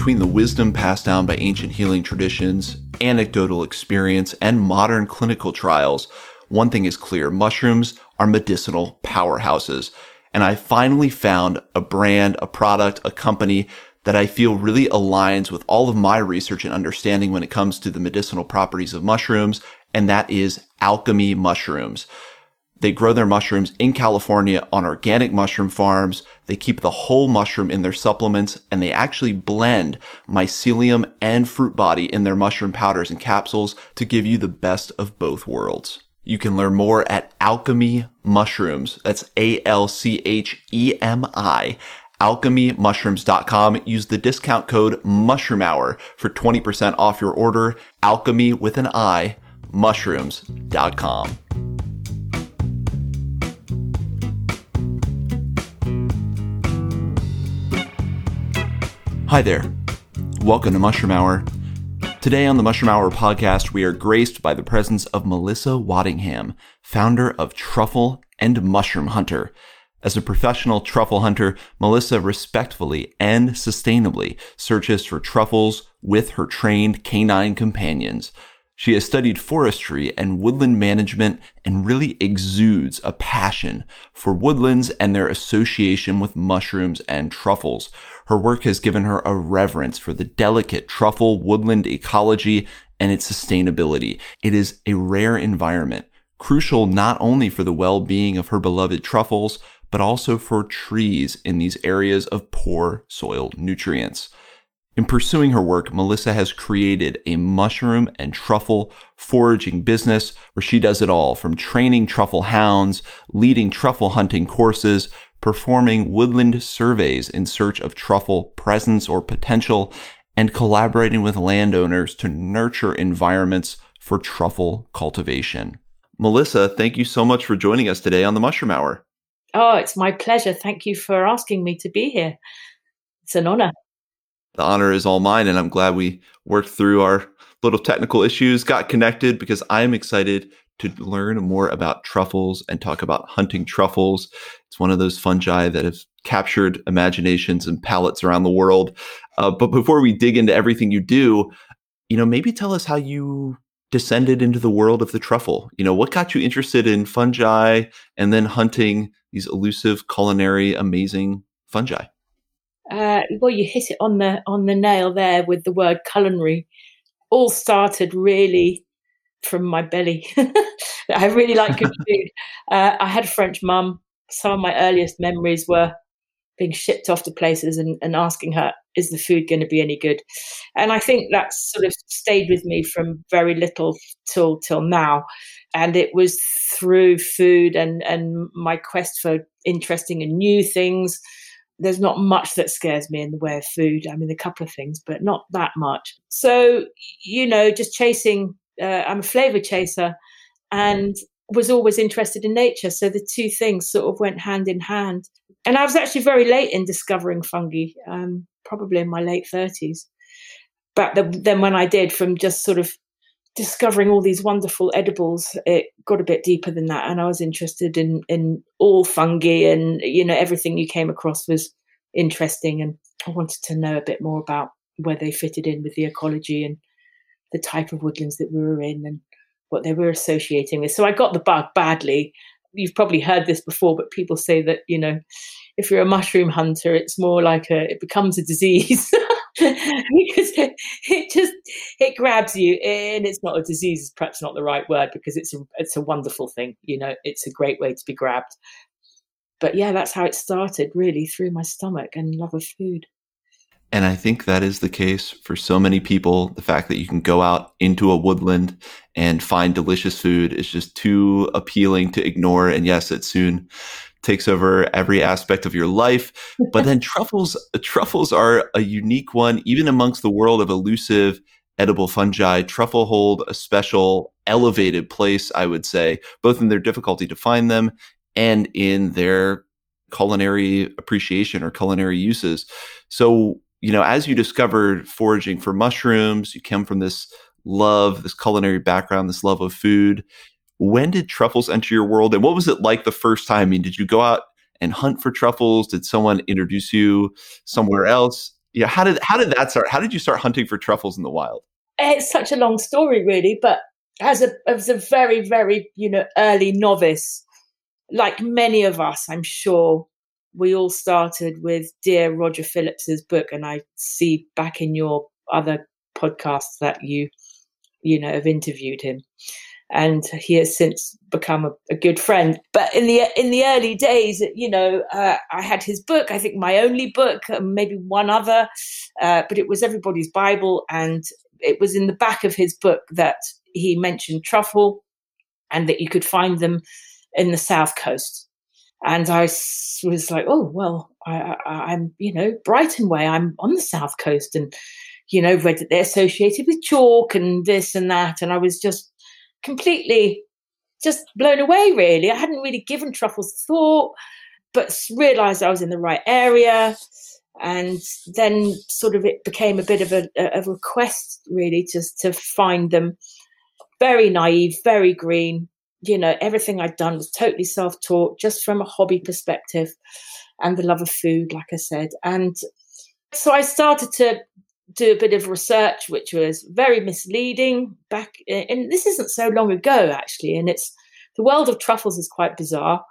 between the wisdom passed down by ancient healing traditions, anecdotal experience, and modern clinical trials, one thing is clear mushrooms are medicinal powerhouses. And I finally found a brand, a product, a company that I feel really aligns with all of my research and understanding when it comes to the medicinal properties of mushrooms. And that is Alchemy Mushrooms. They grow their mushrooms in California on organic mushroom farms. They keep the whole mushroom in their supplements and they actually blend mycelium and fruit body in their mushroom powders and capsules to give you the best of both worlds. You can learn more at Alchemy Mushrooms. That's A-L-C-H-E-M-I alchemymushrooms.com. Use the discount code mushroom hour for 20% off your order. Alchemy with an I, mushrooms.com. Hi there. Welcome to Mushroom Hour. Today on the Mushroom Hour podcast, we are graced by the presence of Melissa Waddingham, founder of Truffle and Mushroom Hunter. As a professional truffle hunter, Melissa respectfully and sustainably searches for truffles with her trained canine companions. She has studied forestry and woodland management and really exudes a passion for woodlands and their association with mushrooms and truffles. Her work has given her a reverence for the delicate truffle woodland ecology and its sustainability. It is a rare environment, crucial not only for the well-being of her beloved truffles, but also for trees in these areas of poor soil nutrients. In pursuing her work, Melissa has created a mushroom and truffle foraging business where she does it all from training truffle hounds, leading truffle hunting courses, performing woodland surveys in search of truffle presence or potential, and collaborating with landowners to nurture environments for truffle cultivation. Melissa, thank you so much for joining us today on the Mushroom Hour. Oh, it's my pleasure. Thank you for asking me to be here. It's an honor. The honor is all mine, and I'm glad we worked through our little technical issues, got connected because I'm excited to learn more about truffles and talk about hunting truffles. It's one of those fungi that have captured imaginations and palates around the world. Uh, but before we dig into everything you do, you know, maybe tell us how you descended into the world of the truffle. You know, what got you interested in fungi and then hunting these elusive, culinary, amazing fungi? Uh, well, you hit it on the on the nail there with the word culinary. All started really from my belly. I really like good food. Uh, I had a French mum. Some of my earliest memories were being shipped off to places and, and asking her, is the food going to be any good? And I think that's sort of stayed with me from very little till till now. And it was through food and and my quest for interesting and new things. There's not much that scares me in the way of food. I mean, a couple of things, but not that much. So, you know, just chasing uh, I'm a flavor chaser and was always interested in nature. So the two things sort of went hand in hand. And I was actually very late in discovering fungi, um, probably in my late 30s. But the, then when I did, from just sort of discovering all these wonderful edibles, it got a bit deeper than that. And I was interested in, in all fungi and, you know, everything you came across was interesting. And I wanted to know a bit more about where they fitted in with the ecology and the type of woodlands that we were in and what they were associating with. So I got the bug badly. You've probably heard this before, but people say that, you know, if you're a mushroom hunter, it's more like a, it becomes a disease. because it, just it grabs you and it's not a disease is perhaps not the right word because it's a it's a wonderful thing you know it's a great way to be grabbed but yeah that's how it started really through my stomach and love of food and I think that is the case for so many people. The fact that you can go out into a woodland and find delicious food is just too appealing to ignore. And yes, it soon takes over every aspect of your life. But then truffles, truffles are a unique one, even amongst the world of elusive edible fungi. Truffle hold a special elevated place, I would say, both in their difficulty to find them and in their culinary appreciation or culinary uses. So you know, as you discovered foraging for mushrooms, you came from this love, this culinary background, this love of food. When did truffles enter your world? And what was it like the first time? I mean, did you go out and hunt for truffles? Did someone introduce you somewhere else? Yeah, how did how did that start? How did you start hunting for truffles in the wild? Eh, it's such a long story, really, but as a as a very very you know early novice, like many of us, I'm sure we all started with dear Roger Phillips's book, and I see back in your other podcasts that you you know have interviewed him and he has since become a, a, good friend. But in the in the early days, you know, uh, I had his book. I think my only book, maybe one other, uh, but it was everybody's Bible, and it was in the back of his book that he mentioned truffle, and that you could find them in the south coast. And I was like, oh well, I, I'm you know Brighton way. I'm on the south coast, and you know read that they're associated with chalk and this and that, and I was just completely just blown away, really. I hadn't really given truffles thought, but realized I was in the right area. And then sort of it became a bit of a, a request, really, just to find them. Very naive, very green. You know, everything I'd done was totally self taught, just from a hobby perspective and the love of food, like I said. And so I started to do a bit of research, which was very misleading back. And this isn't so long ago, actually. And it's the world of truffles is quite bizarre.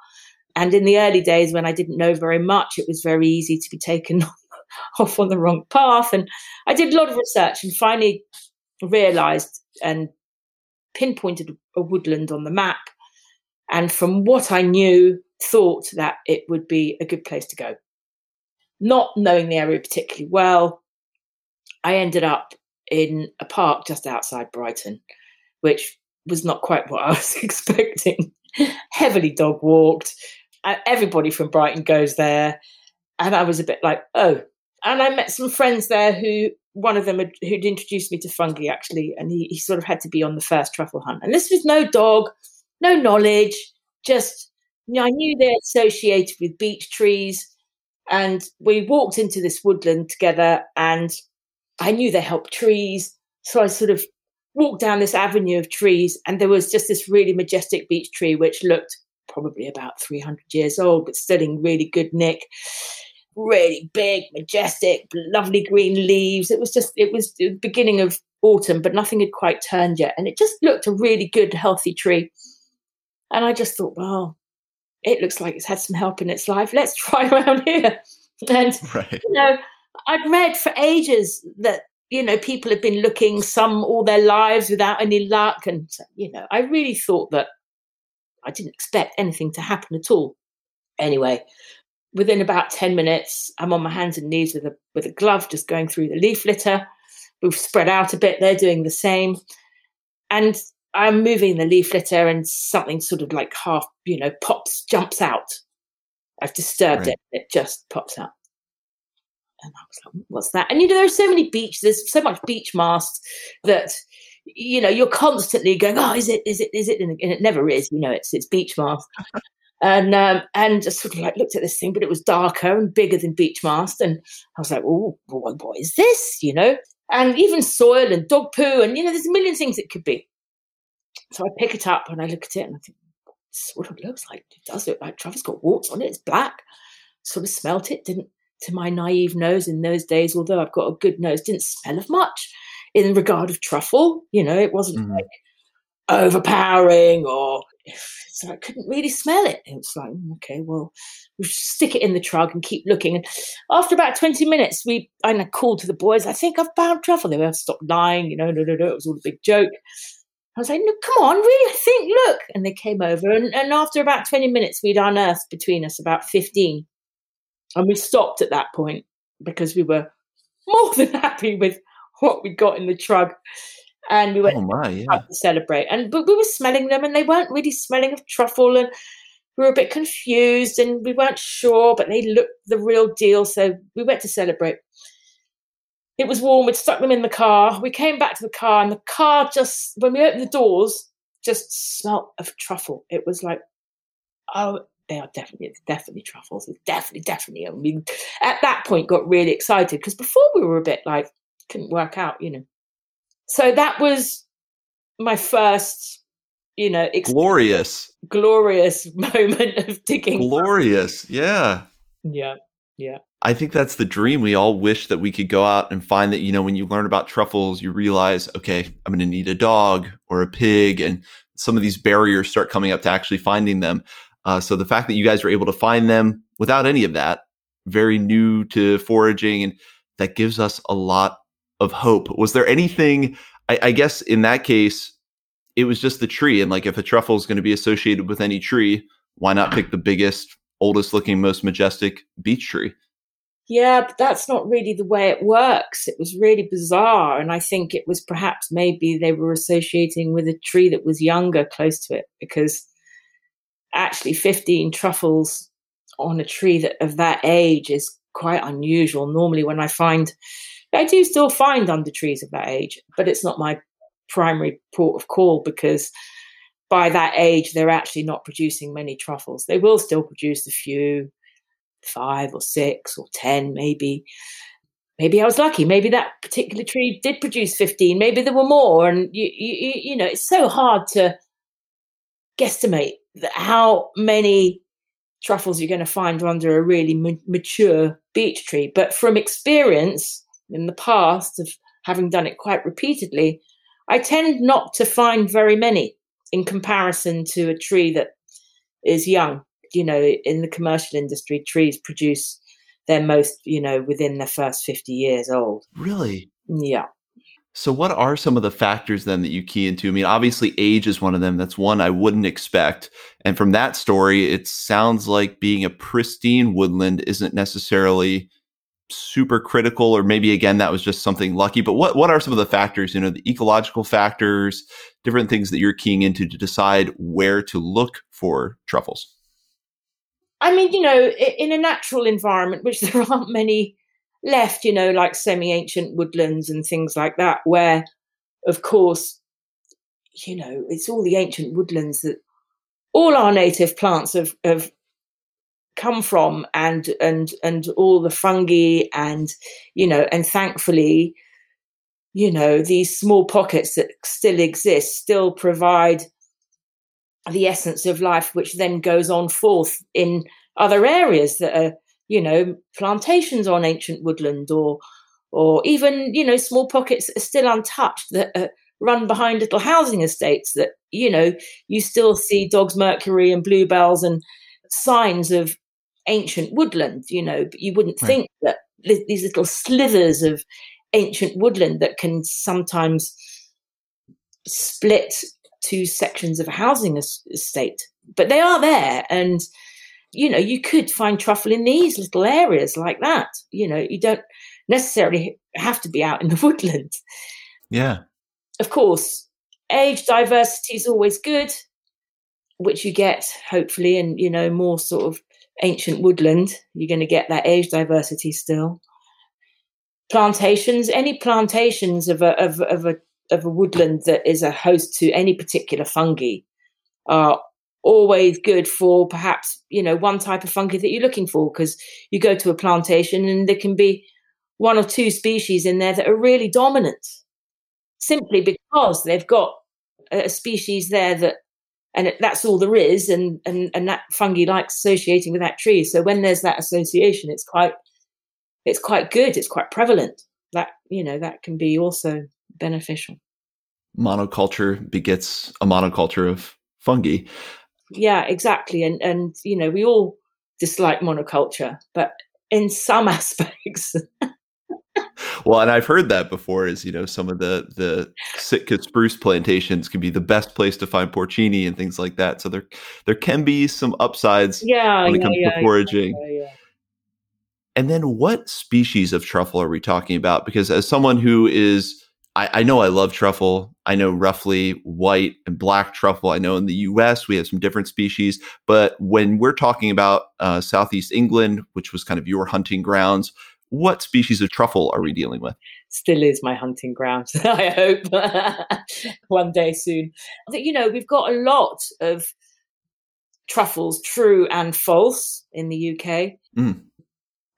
And in the early days, when I didn't know very much, it was very easy to be taken off on the wrong path. And I did a lot of research and finally realized and pinpointed a woodland on the map. And from what I knew, thought that it would be a good place to go. Not knowing the area particularly well, I ended up in a park just outside Brighton, which was not quite what I was expecting. Heavily dog walked. Uh, everybody from Brighton goes there. And I was a bit like, oh. And I met some friends there who, one of them had, who'd introduced me to fungi actually. And he, he sort of had to be on the first truffle hunt. And this was no dog, no knowledge, just, you know, I knew they're associated with beech trees. And we walked into this woodland together and I knew they helped trees. So I sort of walked down this avenue of trees, and there was just this really majestic beech tree, which looked probably about 300 years old, but still in really good nick. Really big, majestic, lovely green leaves. It was just, it was the beginning of autumn, but nothing had quite turned yet. And it just looked a really good, healthy tree. And I just thought, well, it looks like it's had some help in its life. Let's try around here. And, right. you know, I'd read for ages that you know people had been looking some all their lives without any luck, and you know I really thought that I didn't expect anything to happen at all. Anyway, within about ten minutes, I'm on my hands and knees with a with a glove, just going through the leaf litter. We've spread out a bit; they're doing the same, and I'm moving the leaf litter, and something sort of like half, you know, pops, jumps out. I've disturbed right. it; it just pops out and I was like, what's that? And you know, there's so many beech, there's so much beech mast that you know you're constantly going, oh, is it, is it, is it? And it never is. You know, it's it's beech mast. And um, and just sort of like looked at this thing, but it was darker and bigger than beech mast, and I was like, oh, what, what is this? You know, and even soil and dog poo, and you know, there's a million things it could be. So I pick it up and I look at it and I think, this what it looks like. It does look like Travis got warts on it. It's black. Sort of smelt it, didn't to my naive nose in those days, although I've got a good nose, didn't smell of much in regard of truffle. You know, it wasn't mm-hmm. like overpowering or so I couldn't really smell it. It was like, mm, okay, well, we'll stick it in the trunk and keep looking. And after about 20 minutes, we I called to the boys, I think I've found truffle. They were stopped lying, you know, no, no, no, it was all a big joke. I was like, no, come on, really, I think, look. And they came over. And, and after about 20 minutes, we'd unearthed between us about 15 and we stopped at that point because we were more than happy with what we got in the truck. And we went oh my, yeah. to celebrate. And but we were smelling them and they weren't really smelling of truffle and we were a bit confused and we weren't sure, but they looked the real deal. So we went to celebrate. It was warm, we'd stuck them in the car. We came back to the car and the car just when we opened the doors, just smelt of truffle. It was like, oh, they are definitely it's definitely truffles. It's definitely definitely. I mean, at that point, got really excited because before we were a bit like couldn't work out, you know. So that was my first, you know, glorious, glorious moment of digging. Glorious, yeah, yeah. Yeah. I think that's the dream. We all wish that we could go out and find that, you know, when you learn about truffles, you realize, okay, I'm going to need a dog or a pig. And some of these barriers start coming up to actually finding them. Uh, so the fact that you guys were able to find them without any of that, very new to foraging, and that gives us a lot of hope. Was there anything, I, I guess in that case, it was just the tree. And like if a truffle is going to be associated with any tree, why not pick the biggest, oldest looking, most majestic beech tree? Yeah, but that's not really the way it works. It was really bizarre. And I think it was perhaps maybe they were associating with a tree that was younger close to it because actually 15 truffles on a tree that of that age is quite unusual. Normally, when I find, I do still find under trees of that age, but it's not my primary port of call because by that age they're actually not producing many truffles. They will still produce a few, five or six or ten, maybe. Maybe I was lucky. Maybe that particular tree did produce fifteen. Maybe there were more, and you, you, you know, it's so hard to guesstimate how many truffles you're going to find under a really mature beech tree. But from experience in the past of having done it quite repeatedly, I tend not to find very many in comparison to a tree that is young. You know, in the commercial industry, trees produce their most, you know, within their first 50 years old. Really? Yeah. So, what are some of the factors then that you key into? I mean, obviously, age is one of them. That's one I wouldn't expect. And from that story, it sounds like being a pristine woodland isn't necessarily super critical, or maybe again, that was just something lucky. But what, what are some of the factors, you know, the ecological factors, different things that you're keying into to decide where to look for truffles? I mean, you know, in a natural environment, which there aren't many left, you know, like semi ancient woodlands and things like that, where, of course, you know, it's all the ancient woodlands that all our native plants have, have come from and and and all the fungi and you know and thankfully you know these small pockets that still exist still provide the essence of life which then goes on forth in other areas that are you know plantations on ancient woodland or or even you know small pockets that are still untouched that are run behind little housing estates that you know you still see dog's mercury and bluebells and signs of ancient woodland you know but you wouldn't right. think that these little slivers of ancient woodland that can sometimes split two sections of a housing estate but they are there and you know, you could find truffle in these little areas like that. You know, you don't necessarily have to be out in the woodland. Yeah. Of course, age diversity is always good, which you get hopefully in, you know, more sort of ancient woodland. You're going to get that age diversity still. Plantations, any plantations of a, of, of a, of a woodland that is a host to any particular fungi are always good for perhaps you know one type of fungi that you're looking for because you go to a plantation and there can be one or two species in there that are really dominant simply because they've got a species there that and that's all there is and and and that fungi likes associating with that tree so when there's that association it's quite it's quite good it's quite prevalent that you know that can be also beneficial monoculture begets a monoculture of fungi yeah, exactly. And and you know, we all dislike monoculture, but in some aspects. Well, and I've heard that before. Is you know some of the the Sitka spruce plantations can be the best place to find porcini and things like that. So there there can be some upsides. Yeah, when it yeah, comes yeah, to foraging. yeah, and then, what species of truffle are we talking about? Because as someone who is I, I, know I love truffle. I know roughly white and black truffle. I know in the US we have some different species, but when we're talking about uh, Southeast England, which was kind of your hunting grounds, what species of truffle are we dealing with? Still is my hunting grounds, I hope one day soon. You know, we've got a lot of truffles, true and false, in the UK. Mm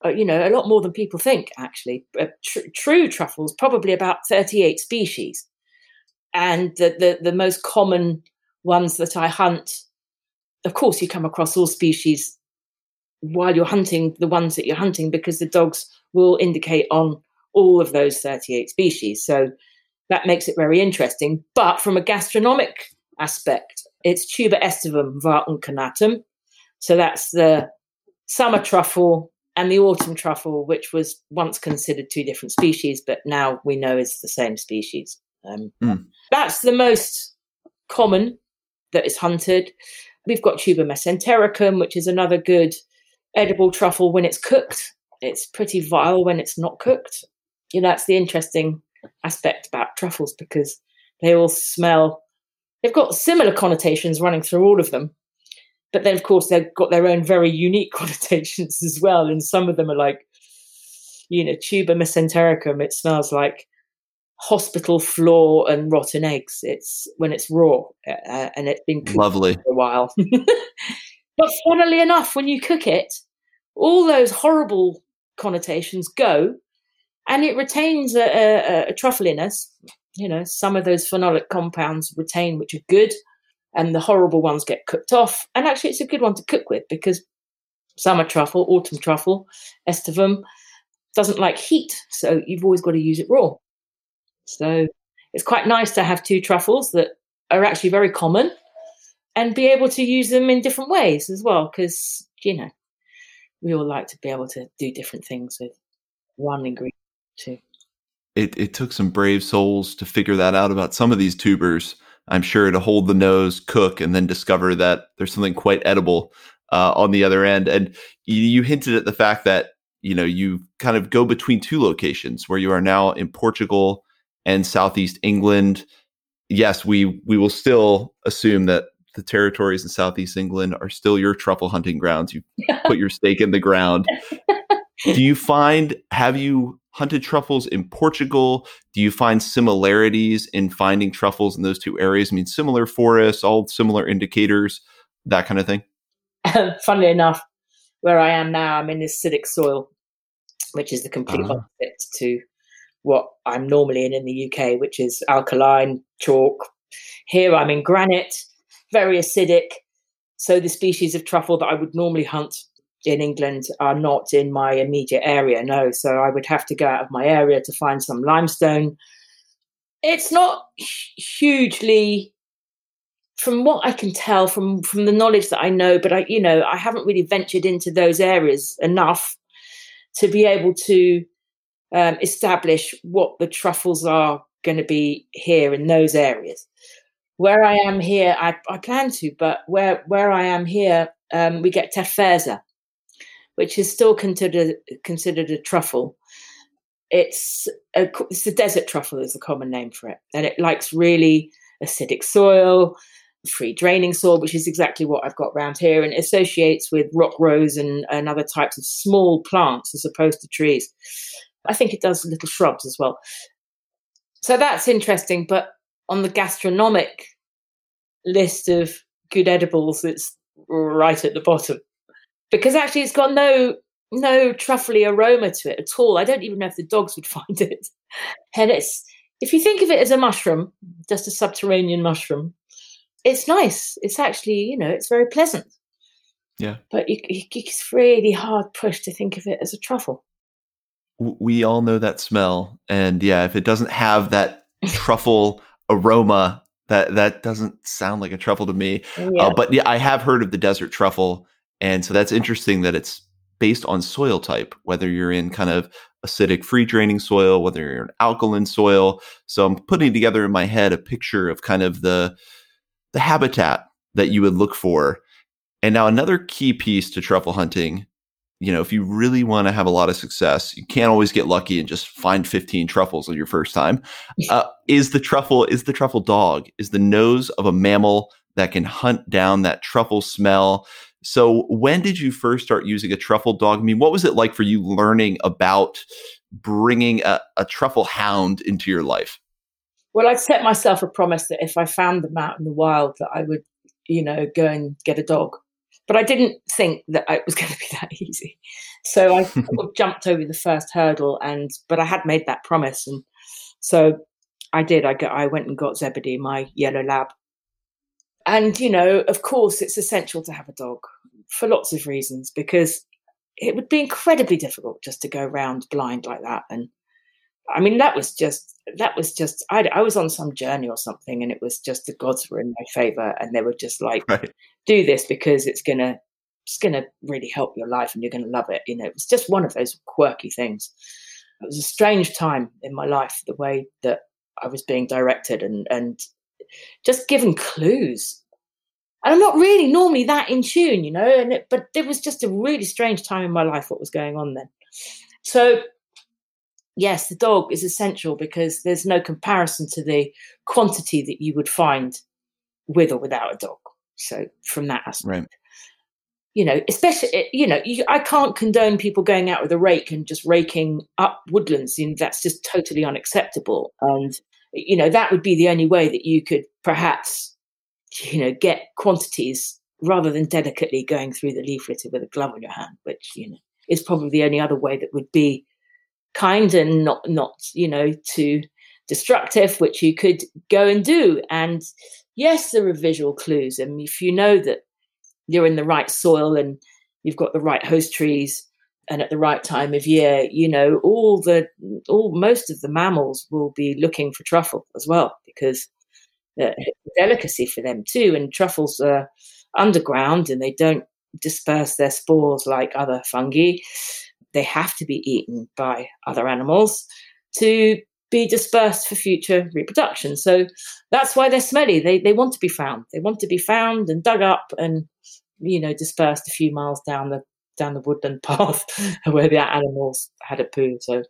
uh, you know, a lot more than people think, actually. Uh, tr- true truffles, probably about 38 species. And the, the, the most common ones that I hunt, of course, you come across all species while you're hunting the ones that you're hunting because the dogs will indicate on all of those 38 species. So that makes it very interesting. But from a gastronomic aspect, it's tuber aestivum var. uncinatum. So that's the summer truffle and the autumn truffle, which was once considered two different species, but now we know is the same species. Um, mm. That's the most common that is hunted. We've got tuber mesentericum, which is another good edible truffle when it's cooked. It's pretty vile when it's not cooked. You know, that's the interesting aspect about truffles because they all smell, they've got similar connotations running through all of them. But then, of course, they've got their own very unique connotations as well. And some of them are like, you know, tuber mesentericum, it smells like hospital floor and rotten eggs. It's when it's raw uh, and it's been lovely for a while. but funnily enough, when you cook it, all those horrible connotations go, and it retains a, a, a truffliness. You know, some of those phenolic compounds retain, which are good, and the horrible ones get cooked off. And actually, it's a good one to cook with because summer truffle, autumn truffle, aestivum doesn't like heat, so you've always got to use it raw. So it's quite nice to have two truffles that are actually very common and be able to use them in different ways as well because you know we all like to be able to do different things with one ingredient too it, it took some brave souls to figure that out about some of these tubers i'm sure to hold the nose cook and then discover that there's something quite edible uh, on the other end. And you, you hinted at the fact that you know you kind of go between two locations where you are now in portugal and southeast england. Yes we we will still assume that the territories in southeast England are still your truffle hunting grounds. You put your stake in the ground. Do you find have you hunted truffles in Portugal? Do you find similarities in finding truffles in those two areas? I mean, similar forests, all similar indicators, that kind of thing. Funnily enough, where I am now, I'm in acidic soil, which is the complete uh-huh. opposite to what I'm normally in in the UK, which is alkaline chalk. Here I'm in granite, very acidic. So the species of truffle that I would normally hunt in England are not in my immediate area. No, so I would have to go out of my area to find some limestone. It's not hugely, from what I can tell from from the knowledge that I know, but I, you know, I haven't really ventured into those areas enough to be able to um, establish what the truffles are going to be here in those areas where I am here, I, I plan to, but where where I am here, um, we get terfezia, which is still considered considered a truffle. It's a it's a desert truffle is the common name for it, and it likes really acidic soil, free draining soil, which is exactly what I've got around here, and associates with rock rose and, and other types of small plants as opposed to trees. I think it does little shrubs as well. So that's interesting, but on the gastronomic list of good edibles, it's right at the bottom because actually it's got no no truffly aroma to it at all. I don't even know if the dogs would find it. And it's if you think of it as a mushroom, just a subterranean mushroom, it's nice. It's actually you know it's very pleasant. Yeah, but you, you, it's really hard push to think of it as a truffle. We all know that smell, and yeah, if it doesn't have that truffle aroma that that doesn't sound like a truffle to me. Uh, yeah. Uh, but yeah, I have heard of the desert truffle, and so that's interesting that it's based on soil type, whether you're in kind of acidic free draining soil, whether you're in alkaline soil. So I'm putting together in my head a picture of kind of the the habitat that you would look for. And now another key piece to truffle hunting you know, if you really want to have a lot of success, you can't always get lucky and just find 15 truffles on your first time. Uh, is the truffle, is the truffle dog, is the nose of a mammal that can hunt down that truffle smell. So when did you first start using a truffle dog? I mean, what was it like for you learning about bringing a, a truffle hound into your life? Well, I'd set myself a promise that if I found them out in the wild, that I would, you know, go and get a dog. But I didn't think that it was going to be that easy. So I sort of jumped over the first hurdle, and but I had made that promise, and so I did. I got, I went and got Zebedee, my yellow lab, and you know, of course, it's essential to have a dog for lots of reasons because it would be incredibly difficult just to go around blind like that. And I mean, that was just that was just I, I was on some journey or something, and it was just the gods were in my favor, and they were just like, right. do this because it's gonna it's gonna really help your life, and you're gonna love it. You know, it was just one of those quirky things. It was a strange time in my life, the way that I was being directed and and just given clues. And I'm not really normally that in tune, you know, and it, but it was just a really strange time in my life what was going on then. So yes, the dog is essential because there's no comparison to the quantity that you would find with or without a dog. So from that aspect. Right. You know, especially eh, you know, you, I can't condone people going out with a rake and just raking up woodlands. You know, that's just totally unacceptable. And you know, that would be the only way that you could perhaps, you know, get quantities rather than delicately going through the leaf litter with a glove on your hand, which, you know, is probably the only other way that would be kind and not, not, you know, too destructive, which you could go and do. And yes, there are visual clues. And if you know that you're in the right soil and you've got the right host trees, and at the right time of year, you know, all the all most of the mammals will be looking for truffle as well because it's a delicacy for them too. And truffles are underground and they don't disperse their spores like other fungi. They have to be eaten by other animals to be dispersed for future reproduction. So that's why they're smelly. They they want to be found. They want to be found and dug up and you know dispersed a few miles down the down the woodland path where the animals had a poo. So,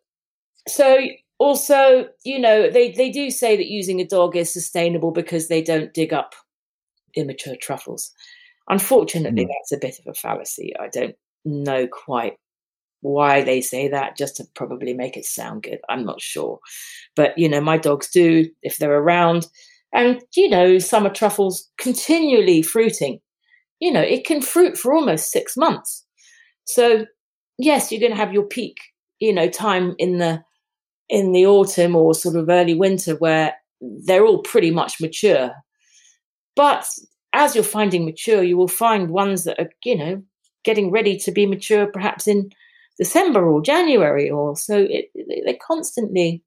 so also, you know, they they do say that using a dog is sustainable because they don't dig up immature truffles. Unfortunately, mm. that's a bit of a fallacy. I don't know quite why they say that, just to probably make it sound good. I'm not sure. But, you know, my dogs do if they're around. And, you know, summer truffles continually fruiting. You know, it can fruit for almost six months. So yes, you're going to have your peak, you know, time in the in the autumn or sort of early winter where they're all pretty much mature. But as you're finding mature, you will find ones that are, you know, getting ready to be mature perhaps in December or January or so it, they're constantly,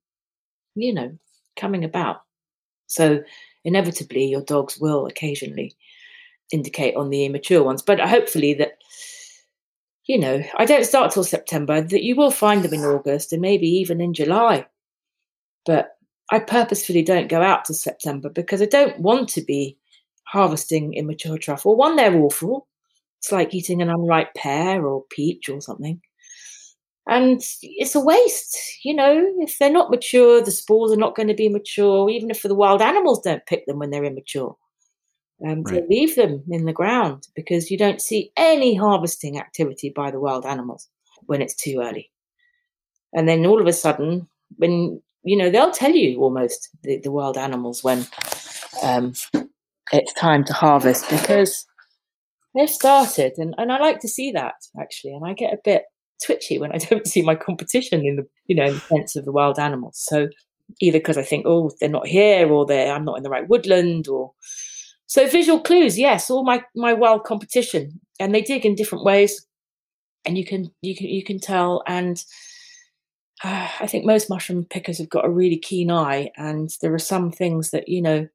you know, coming about. So inevitably your dogs will occasionally indicate on the immature ones. But hopefully that you know, I don't start till September, that you will find them in August and maybe even in July. But I purposefully don't go out to September because I don't want to be harvesting immature truffle. One, they're awful. It's like eating an unripe pear or peach or something. And it's a waste, you know, if they're not mature, the spores are not going to be mature, even if the wild animals don't pick them when they're immature um, right. to leave them in the ground because you don't see any harvesting activity by the wild animals when it's too early. And then all of a sudden, when you know, they'll tell you almost the, the wild animals when um, it's time to harvest because they've started. And, and I like to see that actually. And I get a bit twitchy when I don't see my competition in the, you know, in the sense of the wild animals. So either because I think, oh, they're not here or they're, I'm not in the right woodland or, so visual clues, yes, all my my wild competition, and they dig in different ways, and you can you can you can tell. And uh, I think most mushroom pickers have got a really keen eye, and there are some things that you know.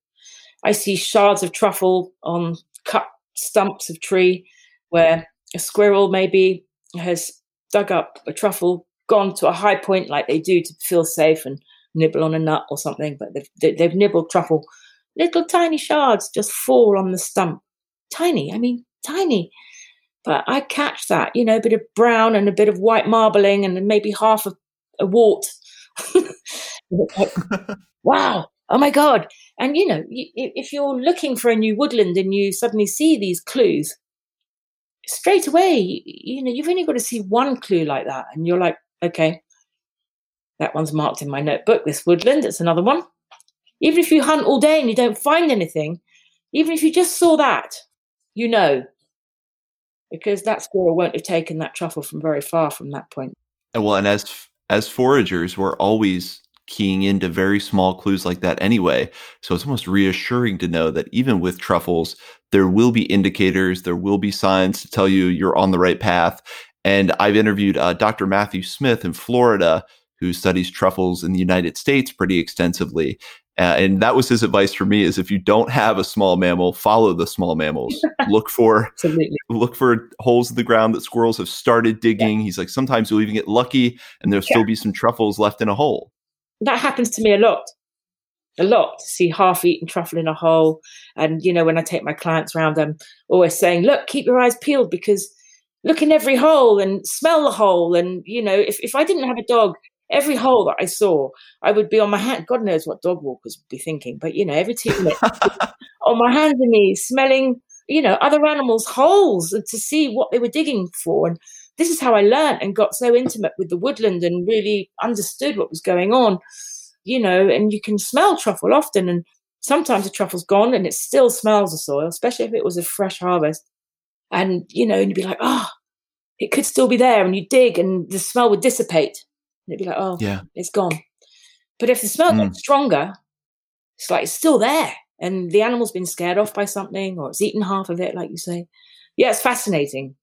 I see shards of truffle on cut stumps of tree, where a squirrel maybe has dug up a truffle, gone to a high point like they do to feel safe and nibble on a nut or something, but they've they've nibbled truffle little tiny shards just fall on the stump. Tiny, I mean, tiny. But I catch that, you know, a bit of brown and a bit of white marbling and maybe half a, a wart. wow, oh my God. And, you know, if you're looking for a new woodland and you suddenly see these clues, straight away, you know, you've only got to see one clue like that. And you're like, okay, that one's marked in my notebook, this woodland, it's another one. Even if you hunt all day and you don't find anything, even if you just saw that, you know, because that squirrel won't have taken that truffle from very far from that point. And well, and as as foragers, we're always keying into very small clues like that anyway. So it's almost reassuring to know that even with truffles, there will be indicators, there will be signs to tell you you're on the right path. And I've interviewed uh, Dr. Matthew Smith in Florida, who studies truffles in the United States pretty extensively. Uh, and that was his advice for me: is if you don't have a small mammal, follow the small mammals. look for Absolutely. look for holes in the ground that squirrels have started digging. Yeah. He's like, sometimes you'll even get lucky, and there'll yeah. still be some truffles left in a hole. That happens to me a lot, a lot. To see half-eaten truffle in a hole, and you know, when I take my clients around, I'm always saying, "Look, keep your eyes peeled because." Look in every hole and smell the hole. And, you know, if, if I didn't have a dog, every hole that I saw, I would be on my hand. God knows what dog walkers would be thinking, but you know, every two minutes on my hands and knees, smelling, you know, other animals' holes to see what they were digging for. And this is how I learned and got so intimate with the woodland and really understood what was going on. You know, and you can smell truffle often, and sometimes the truffle's gone and it still smells the soil, especially if it was a fresh harvest. And you know, and you'd be like, oh, it could still be there, and you dig, and the smell would dissipate and it'd be like, oh, yeah, it's gone. But if the smell mm. gets stronger, it's like it's still there, and the animal's been scared off by something, or it's eaten half of it, like you say. Yeah, it's fascinating.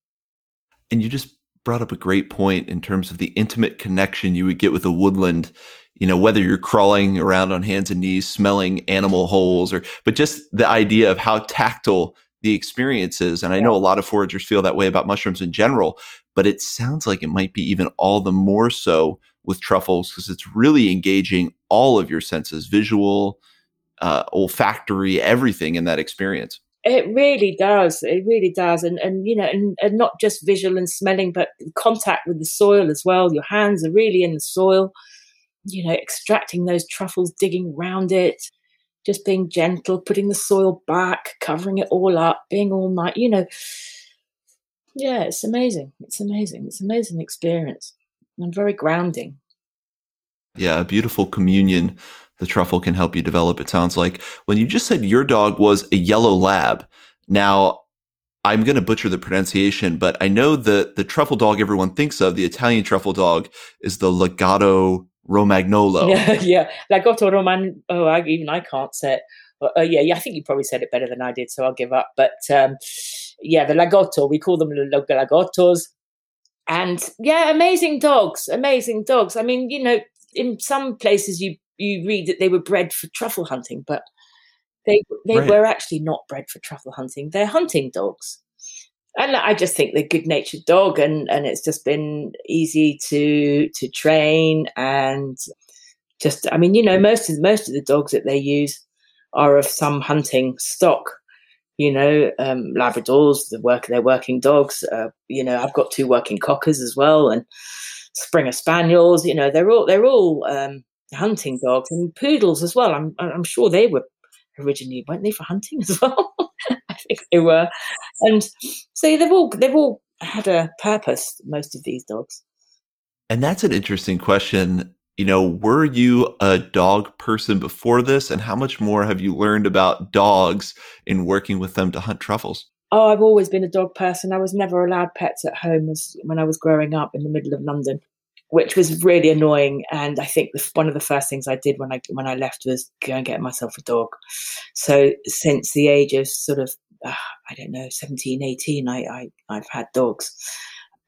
And you just brought up a great point in terms of the intimate connection you would get with a woodland you know whether you're crawling around on hands and knees smelling animal holes or but just the idea of how tactile the experience is. And i know a lot of foragers feel that way about mushrooms in general but it sounds like it might be even all the more so with truffles because it's really engaging all of your senses visual uh, olfactory everything in that experience it really does. It really does. And and you know and, and not just visual and smelling but contact with the soil as well. Your hands are really in the soil. You know extracting those truffles digging around it just being gentle putting the soil back covering it all up being all night you know. Yeah it's amazing. It's amazing. It's an amazing experience. And very grounding. Yeah, a beautiful communion the truffle can help you develop, it sounds like. When you just said your dog was a yellow lab, now I'm going to butcher the pronunciation, but I know that the truffle dog everyone thinks of, the Italian truffle dog, is the Legato Romagnolo. Yeah, yeah. Lagotto Roman. Oh, I, even I can't say it. Uh, yeah, yeah. I think you probably said it better than I did, so I'll give up. But um, yeah, the Lagotto, we call them Lagottos. And yeah, amazing dogs, amazing dogs. I mean, you know, in some places you you read that they were bred for truffle hunting, but they they right. were actually not bred for truffle hunting. They're hunting dogs. And I just think they're good natured dog and, and it's just been easy to to train and just I mean, you know, most of most of the dogs that they use are of some hunting stock you know, um, Labradors, the work, they're working dogs. Uh, you know, I've got two working cockers as well, and Springer Spaniels. You know, they're all they're all um, hunting dogs and poodles as well. I'm I'm sure they were originally weren't they for hunting as well? I think they were, and so they've all they've all had a purpose. Most of these dogs. And that's an interesting question you know, were you a dog person before this? And how much more have you learned about dogs in working with them to hunt truffles? Oh, I've always been a dog person. I was never allowed pets at home as, when I was growing up in the middle of London, which was really annoying. And I think the, one of the first things I did when I when I left was go and get myself a dog. So since the age of sort of uh, I don't know 17, 18, I, I I've had dogs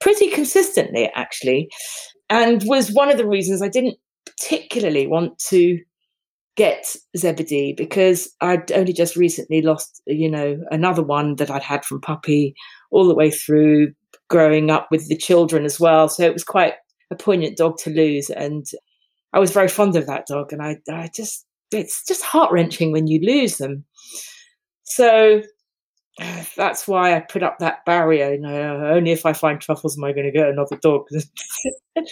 pretty consistently actually and was one of the reasons I didn't particularly want to get Zebedee because I'd only just recently lost, you know, another one that I'd had from puppy all the way through growing up with the children as well. So it was quite a poignant dog to lose. And I was very fond of that dog. And I, I just, it's just heart wrenching when you lose them. So that's why I put up that barrier. You know, only if I find truffles am I going to get another dog. and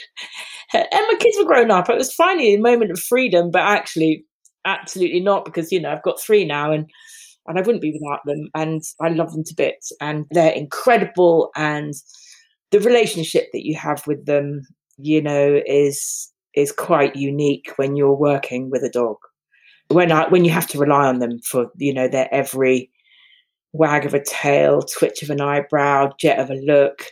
my kids were grown up. It was finally a moment of freedom, but actually, absolutely not because you know I've got three now, and and I wouldn't be without them. And I love them to bits, and they're incredible. And the relationship that you have with them, you know, is is quite unique when you're working with a dog. When I when you have to rely on them for you know their every wag of a tail, twitch of an eyebrow, jet of a look,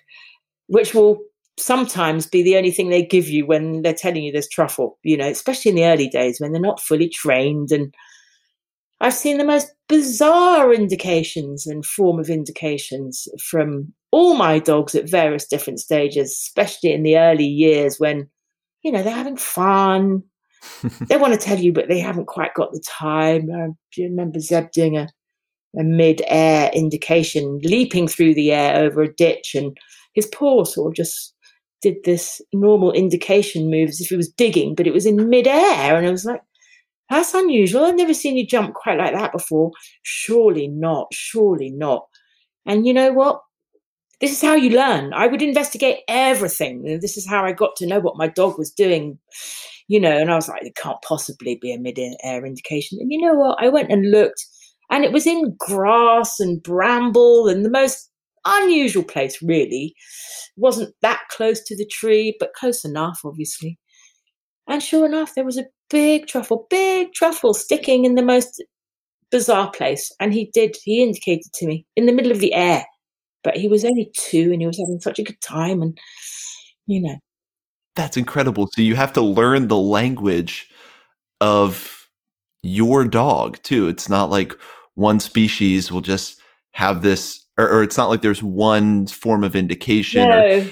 which will sometimes be the only thing they give you when they're telling you there's truffle, you know, especially in the early days when they're not fully trained. And I've seen the most bizarre indications and form of indications from all my dogs at various different stages, especially in the early years when, you know, they're having fun. they want to tell you, but they haven't quite got the time. Um, I remember Zeb doing a, a mid-air indication, leaping through the air over a ditch, and his paw sort of just did this normal indication move as if he was digging, but it was in mid-air, and I was like, that's unusual. I've never seen you jump quite like that before. Surely not. Surely not. And you know what? This is how you learn. I would investigate everything. This is how I got to know what my dog was doing, you know. And I was like, it can't possibly be a mid air indication. And you know what? I went and looked, and it was in grass and bramble and the most unusual place, really. It wasn't that close to the tree, but close enough, obviously. And sure enough, there was a big truffle, big truffle sticking in the most bizarre place. And he did, he indicated to me in the middle of the air. But he was only two and he was having such a good time. And, you know. That's incredible. So you have to learn the language of your dog, too. It's not like one species will just have this, or, or it's not like there's one form of indication. No. Or,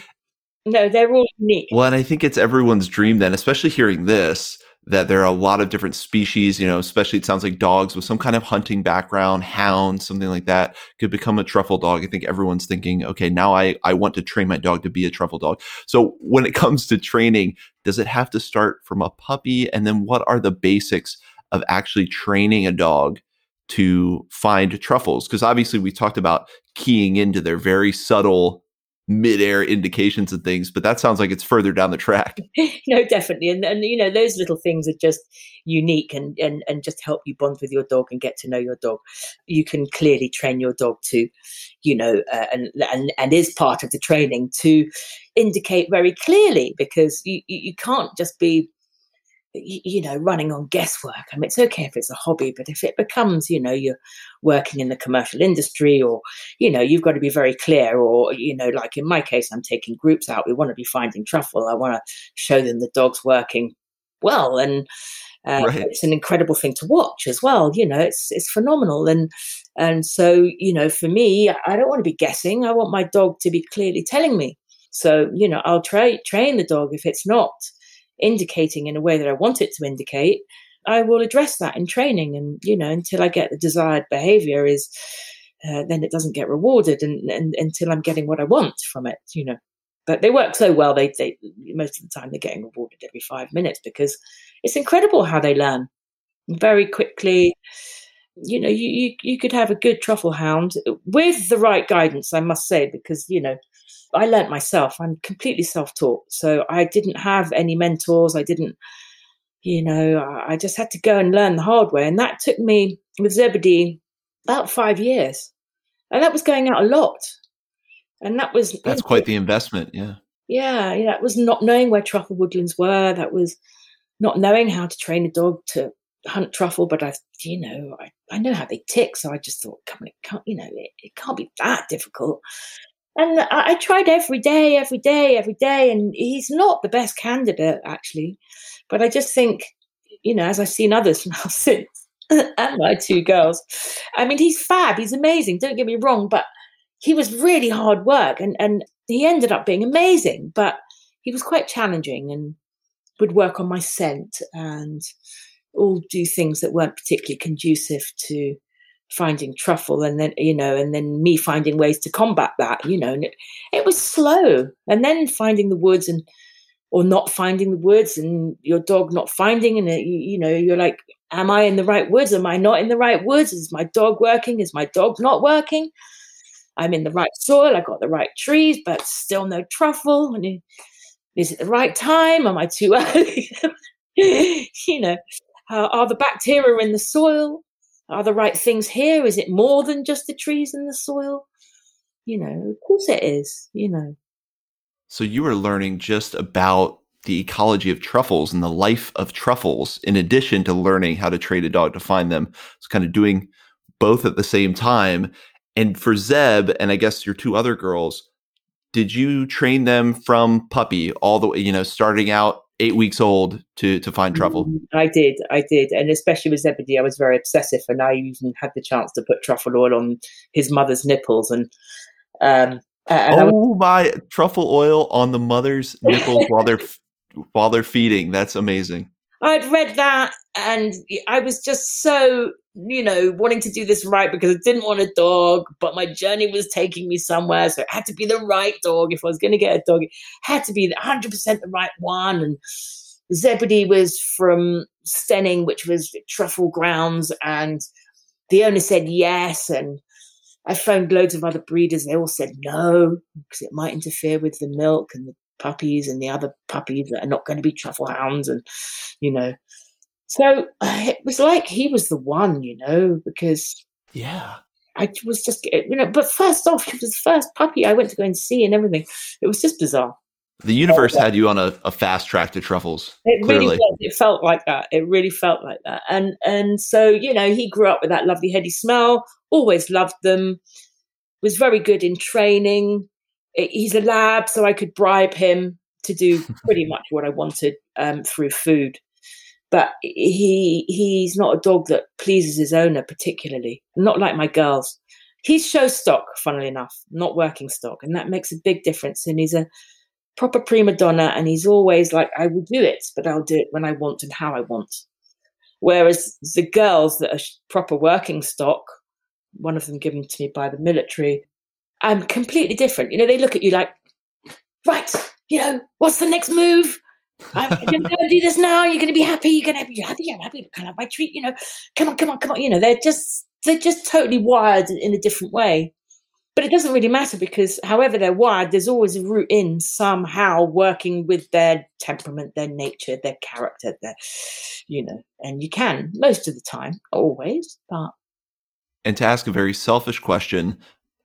no, they're all unique. Well, and I think it's everyone's dream then, especially hearing this, that there are a lot of different species, you know, especially it sounds like dogs with some kind of hunting background, hounds, something like that could become a truffle dog. I think everyone's thinking, okay, now I, I want to train my dog to be a truffle dog. So when it comes to training, does it have to start from a puppy? And then what are the basics of actually training a dog to find truffles? Because obviously we talked about keying into their very subtle midair indications and things, but that sounds like it's further down the track. no, definitely. And, and, you know, those little things are just unique and, and, and just help you bond with your dog and get to know your dog. You can clearly train your dog to, you know, uh, and, and, and is part of the training to indicate very clearly because you, you can't just be you know, running on guesswork. I mean, it's okay if it's a hobby, but if it becomes, you know, you're working in the commercial industry or, you know, you've got to be very clear. Or, you know, like in my case, I'm taking groups out. We want to be finding truffle. I want to show them the dog's working well. And uh, right. it's an incredible thing to watch as well. You know, it's, it's phenomenal. And, and so, you know, for me, I don't want to be guessing. I want my dog to be clearly telling me. So, you know, I'll try train the dog if it's not indicating in a way that I want it to indicate, I will address that in training. And, you know, until I get the desired behavior is, uh, then it doesn't get rewarded and, and until I'm getting what I want from it, you know. But they work so well, they, they most of the time they're getting rewarded every five minutes because it's incredible how they learn very quickly. You know, you, you, you could have a good truffle hound with the right guidance, I must say, because, you know, I learnt myself. I'm completely self taught. So I didn't have any mentors. I didn't, you know, I just had to go and learn the hard way. And that took me with Zebedee about five years. And that was going out a lot. And that was. That's quite the investment. Yeah. Yeah. Yeah. That was not knowing where truffle woodlands were. That was not knowing how to train a dog to hunt truffle, but I, you know, I, I know how they tick. So I just thought, come on, it can't, you know, it, it can't be that difficult. And I, I tried every day, every day, every day, and he's not the best candidate actually. But I just think, you know, as I've seen others now since, and my two girls, I mean, he's fab, he's amazing. Don't get me wrong, but he was really hard work, and and he ended up being amazing. But he was quite challenging, and would work on my scent and all do things that weren't particularly conducive to finding truffle and then you know and then me finding ways to combat that you know and it, it was slow. And then finding the woods and or not finding the woods and your dog not finding and it, you, you know you're like am i in the right woods am i not in the right woods is my dog working? Is my dog not working? I'm in the right soil. I got the right trees but still no truffle. And is it the right time? Am i too early? You know uh, are the bacteria in the soil are the right things here? Is it more than just the trees and the soil? You know, of course it is, you know. So you were learning just about the ecology of truffles and the life of truffles in addition to learning how to train a dog to find them. It's kind of doing both at the same time. And for Zeb and I guess your two other girls, did you train them from puppy all the way, you know, starting out eight weeks old to to find truffle. Mm, I did, I did, and especially with Zebedee, I was very obsessive, and I even had the chance to put truffle oil on his mother's nipples, and um, and oh was- my truffle oil on the mother's nipples while they're while they're feeding. That's amazing. I'd read that and I was just so, you know, wanting to do this right because I didn't want a dog, but my journey was taking me somewhere. So it had to be the right dog. If I was going to get a dog, it had to be 100% the right one. And Zebedee was from Steyning, which was truffle grounds. And the owner said yes. And I phoned loads of other breeders. They all said no because it might interfere with the milk and the puppies and the other puppies that are not going to be truffle hounds and you know so it was like he was the one you know because yeah. I was just you know but first off he was the first puppy i went to go and see and everything. It was just bizarre. The universe had you on a, a fast track to truffles it clearly. really was. It felt like that. It really felt like that. And and so you know he grew up with that lovely heady smell always loved them was very good in training. He's a lab, so I could bribe him to do pretty much what I wanted um, through food. But he he's not a dog that pleases his owner particularly. Not like my girls. He's show stock, funnily enough, not working stock, and that makes a big difference. And he's a proper prima donna, and he's always like, "I will do it, but I'll do it when I want and how I want." Whereas the girls that are proper working stock, one of them given to me by the military, um, completely different. You know, they look at you like, right, you know, what's the next move? I'm going to do this now. You're going to be happy. You're going to be happy. I'm happy. Can I have my treat? You know, come on, come on, come on. You know, they're just they're just totally wired in a different way. But it doesn't really matter because however they're wired, there's always a root in somehow working with their temperament, their nature, their character, their, you know, and you can most of the time, always, but. And to ask a very selfish question,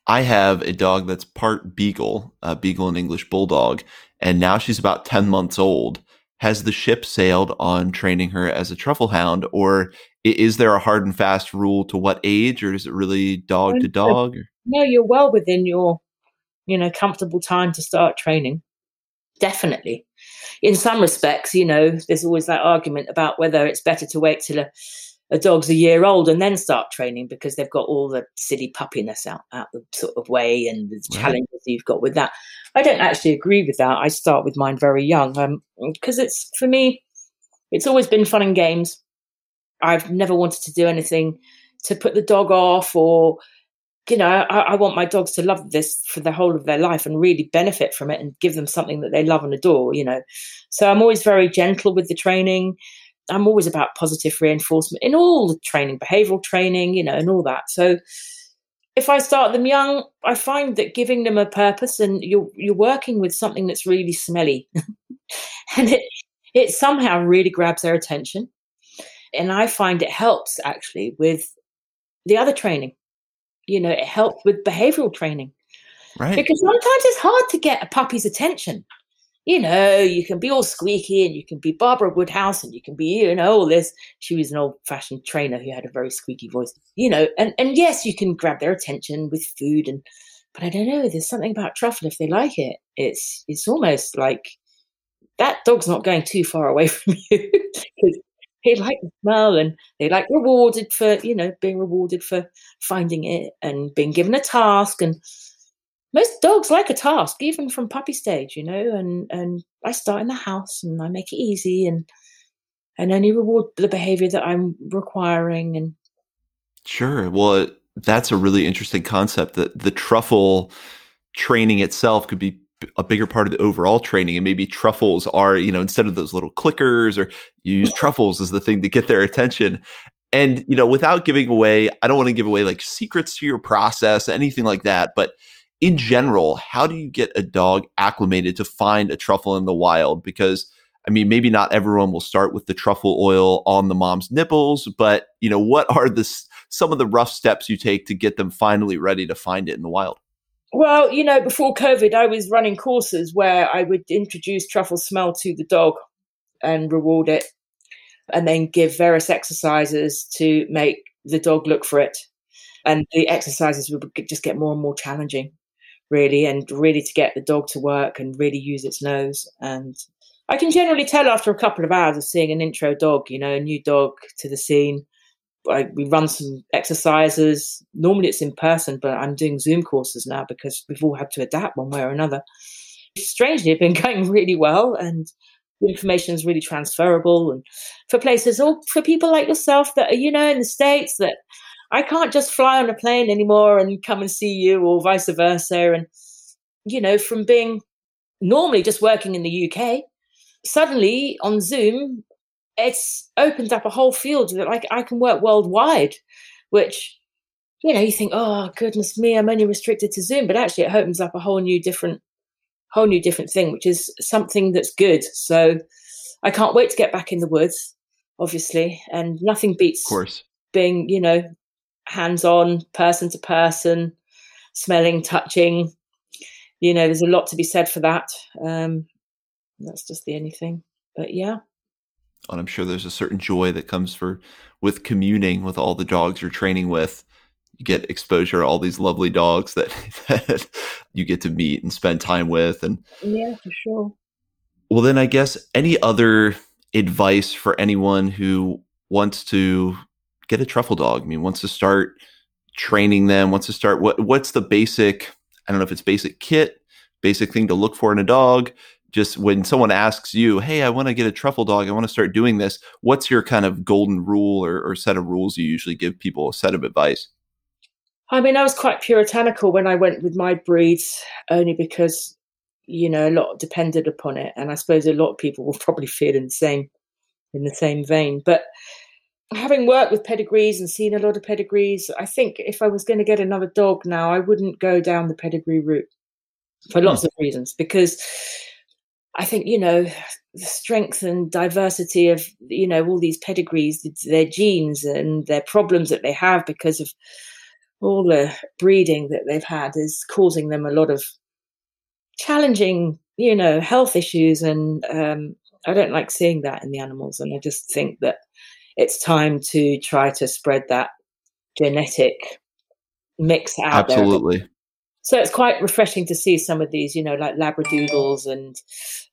I have a dog that's part beagle, a beagle and English bulldog, and now she's about 10 months old. Has the ship sailed on training her as a truffle hound, or is there a hard and fast rule to what age, or is it really dog to dog? No, you're well within your, you know, comfortable time to start training. Definitely. In some respects, you know, there's always that argument about whether it's better to wait till a a dog's a year old and then start training because they've got all the silly puppiness out, out the sort of way and the right. challenges you've got with that. I don't actually agree with that. I start with mine very young because um, it's for me, it's always been fun and games. I've never wanted to do anything to put the dog off or you know, I, I, want my dogs to love this for the whole of their life and really benefit from it and give them something that they love and adore, you know. So I'm always very gentle with the training. I'm always about positive reinforcement in all the training, behavioral training, you know, and all that. So if I start them young, I find that giving them a purpose and you're you're working with something that's really smelly, and it it somehow really grabs their attention, and I find it helps actually with the other training. You know, it helps with behavioral training, right? Because sometimes it's hard to get a puppy's attention you know, you can be all squeaky and you can be Barbara Woodhouse and you can be, you know, all this. She was an old fashioned trainer who had a very squeaky voice, you know, and, and yes, you can grab their attention with food and, but I don't know, there's something about truffle if they like it. It's, it's almost like that dog's not going too far away from you because they like the smell and they like rewarded for, you know, being rewarded for finding it and being given a task and, most dogs like a task, even from puppy stage, you know. And and I start in the house and I make it easy and and only reward the behavior that I'm requiring. And sure, well, uh, that's a really interesting concept. That the truffle training itself could be a bigger part of the overall training and maybe truffles are you know instead of those little clickers or you use truffles as the thing to get their attention and you know without giving away i don't want to give away like secrets to your process anything like that but in general, how do you get a dog acclimated to find a truffle in the wild? Because I mean, maybe not everyone will start with the truffle oil on the mom's nipples, but you know, what are the some of the rough steps you take to get them finally ready to find it in the wild? Well, you know, before COVID, I was running courses where I would introduce truffle smell to the dog and reward it, and then give various exercises to make the dog look for it. And the exercises would just get more and more challenging really, and really to get the dog to work and really use its nose. And I can generally tell after a couple of hours of seeing an intro dog, you know, a new dog to the scene. I, we run some exercises. Normally it's in person, but I'm doing Zoom courses now because we've all had to adapt one way or another. Strangely, it's been going really well, and the information is really transferable. And for places, or for people like yourself that are, you know, in the States, that I can't just fly on a plane anymore and come and see you, or vice versa. And, you know, from being normally just working in the UK, suddenly on Zoom, it's opened up a whole field that like I can work worldwide, which you know you think, oh goodness me, I'm only restricted to Zoom, but actually it opens up a whole new different, whole new different thing, which is something that's good. So I can't wait to get back in the woods, obviously, and nothing beats of course being you know hands on, person to person, smelling, touching. You know, there's a lot to be said for that. Um, that's just the only thing. But yeah. And I'm sure there's a certain joy that comes for with communing with all the dogs you're training with. You get exposure to all these lovely dogs that, that you get to meet and spend time with. And yeah, for sure. Well, then I guess any other advice for anyone who wants to get a truffle dog? I mean, wants to start training them, wants to start what what's the basic, I don't know if it's basic kit, basic thing to look for in a dog, just when someone asks you, "Hey, I want to get a truffle dog. I want to start doing this." What's your kind of golden rule or, or, set of rules you usually give people? A set of advice. I mean, I was quite puritanical when I went with my breeds, only because you know a lot depended upon it, and I suppose a lot of people will probably feel in the same in the same vein. But having worked with pedigrees and seen a lot of pedigrees, I think if I was going to get another dog now, I wouldn't go down the pedigree route for lots hmm. of reasons because I think you know the strength and diversity of you know all these pedigrees, their genes and their problems that they have because of all the breeding that they've had is causing them a lot of challenging, you know, health issues. And um, I don't like seeing that in the animals. And I just think that it's time to try to spread that genetic mix out Absolutely. There so it's quite refreshing to see some of these, you know, like labradoodles and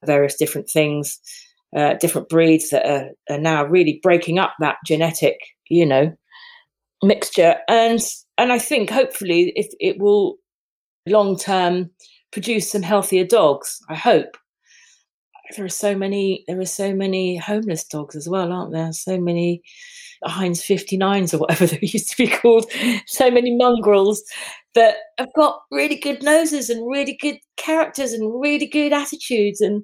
various different things, uh, different breeds that are, are now really breaking up that genetic, you know, mixture. And and I think hopefully if it will long term produce some healthier dogs. I hope. There are so many. There are so many homeless dogs as well, aren't there? So many Heinz 59s or whatever they used to be called, so many mongrels that have got really good noses and really good characters and really good attitudes. And,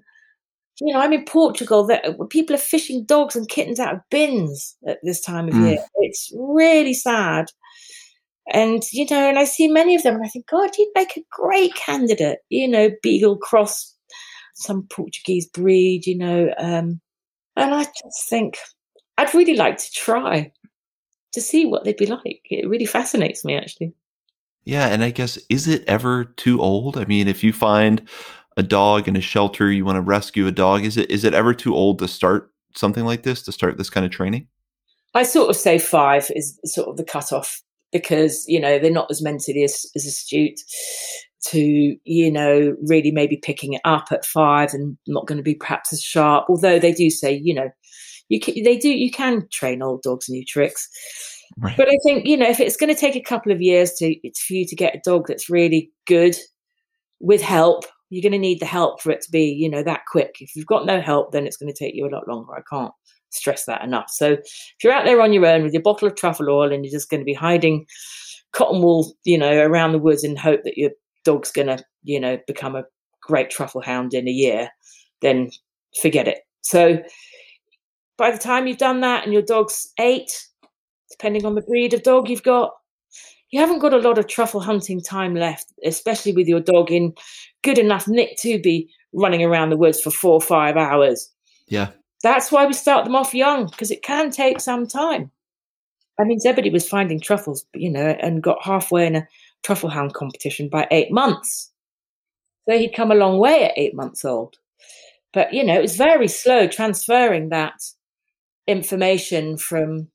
you know, I'm in Portugal that people are fishing dogs and kittens out of bins at this time of mm. year. It's really sad. And, you know, and I see many of them and I think, God, you'd make a great candidate, you know, Beagle Cross, some Portuguese breed, you know. Um, and I just think, I'd really like to try to see what they'd be like. It really fascinates me, actually. Yeah, and I guess is it ever too old? I mean, if you find a dog in a shelter, you want to rescue a dog, is it is it ever too old to start something like this, to start this kind of training? I sort of say five is sort of the cutoff because, you know, they're not as mentally as, as astute to, you know, really maybe picking it up at five and not going to be perhaps as sharp. Although they do say, you know, you can, they do you can train old dogs new tricks. Right. But I think you know if it's going to take a couple of years to it's for you to get a dog that's really good with help, you're going to need the help for it to be you know that quick. If you've got no help, then it's going to take you a lot longer. I can't stress that enough. So if you're out there on your own with your bottle of truffle oil and you're just going to be hiding cotton wool, you know, around the woods in hope that your dog's going to you know become a great truffle hound in a year, then forget it. So by the time you've done that and your dog's eight, depending on the breed of dog you've got, you haven't got a lot of truffle hunting time left, especially with your dog in good enough nick to be running around the woods for four or five hours. Yeah. That's why we start them off young, because it can take some time. I mean, Zebedee was finding truffles, you know, and got halfway in a truffle hound competition by eight months. So he'd come a long way at eight months old. But, you know, it was very slow transferring that information from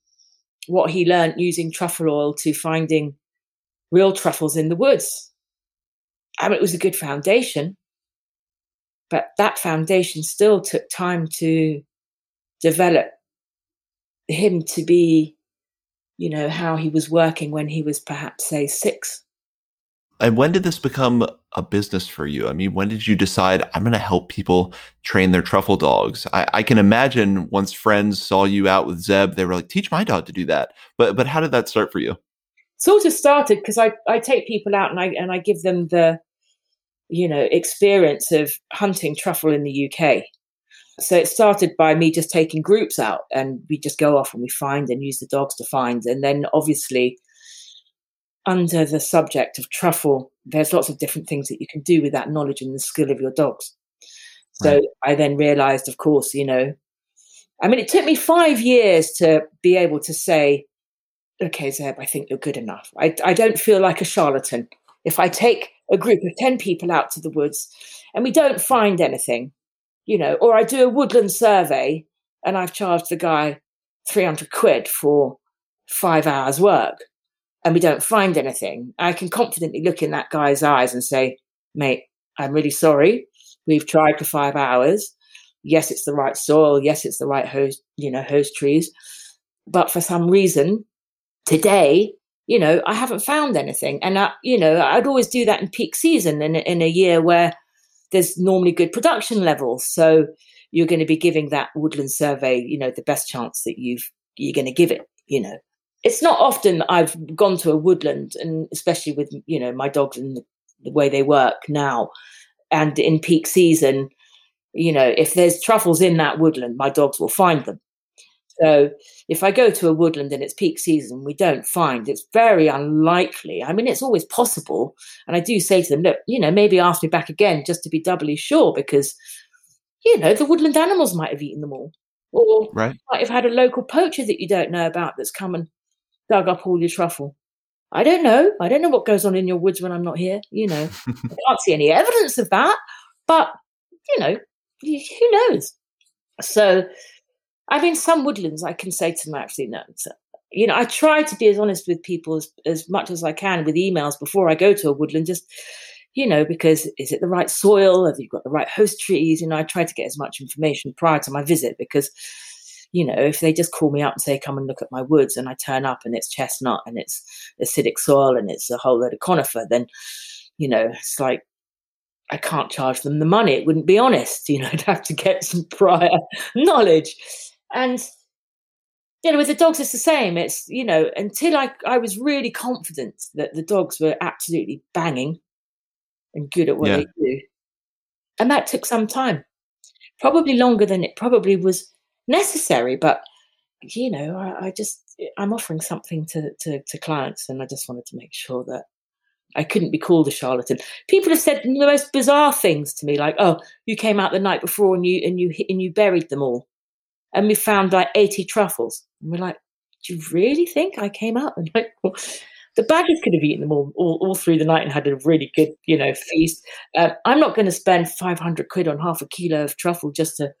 what he learned using truffle oil to finding real truffles in the woods. I mean, it was a good foundation. but that foundation still took time to develop him to be, you know, how he was working when he was perhaps, say, six. And when did this become a business for you? I mean, when did you decide I'm going to help people train their truffle dogs? I, I, can imagine once friends saw you out with Zeb, they were like, "Teach my dog to do that." But but how did that start for you? Sort of started because I I take people out and I and I give them the, you know, experience of hunting truffle in the UK. So it started by me just taking groups out and we just go off and we find and use the dogs to find. And then obviously, under the subject of truffle, there's lots of different things that you can do with that knowledge and the skill of your dogs. So right. I then realized, of course, you know, I mean, it took me five years to be able to say, okay, Zeb, I think you're good enough. I, I don't feel like a charlatan. If I take a group of 10 people out to the woods and we don't find anything, you know, or I do a woodland survey and I've charged the guy 300 quid for five hours work and we don't find anything, I can confidently look in that guy's eyes and say, mate, I'm really sorry. We've tried for five hours. Yes, it's the right soil. Yes, it's the right host, you know, host trees. But for some reason, today, you know, I haven't found anything. And, I, you know, I'd always do that in peak season in, in a year where there's normally good production levels. So you're going to be giving that woodland survey, you know, the best chance that you've you're going to give it. You know, it's not often I've gone to a woodland, and especially with you know my dogs and the, the way they work now, and in peak season, you know, if there's truffles in that woodland, my dogs will find them. So if I go to a woodland and it's peak season, we don't find, it's very unlikely. I mean, it's always possible. And I do say to them, look, you know, maybe ask me back again just to be doubly sure because, you know, the woodland animals might have eaten them all. Or right. might have had a local poacher that you don't know about that's come and dug up all your truffle. I don't know. I don't know what goes on in your woods when I'm not here. You know, I can't see any evidence of that. But, you know, who knows? So I mean, some woodlands I can say to them actually no. You know, I try to be as honest with people as, as much as I can with emails before I go to a woodland. Just you know, because is it the right soil? Have you got the right host trees? You know, I try to get as much information prior to my visit because, you know, if they just call me up and say, come and look at my woods, and I turn up and it's chestnut and it's acidic soil and it's a whole load of conifer, then, you know, it's like, I can't charge them the money. It wouldn't be honest. You know, I'd have to get some prior knowledge. And you know, with the dogs, it's the same. It's you know, until I I was really confident that the dogs were absolutely banging and good at what yeah. they do, and that took some time, probably longer than it probably was necessary. But you know, I, I just I'm offering something to, to to clients, and I just wanted to make sure that I couldn't be called a charlatan. People have said the most bizarre things to me, like, "Oh, you came out the night before and you and you and you buried them all." and we found like 80 truffles. And we're like, do you really think I came out? And like, well, the badgers could have eaten them all, all, all, through the night and had a really good, you know, feast. Uh, I'm not going to spend 500 quid on half a kilo of truffle just to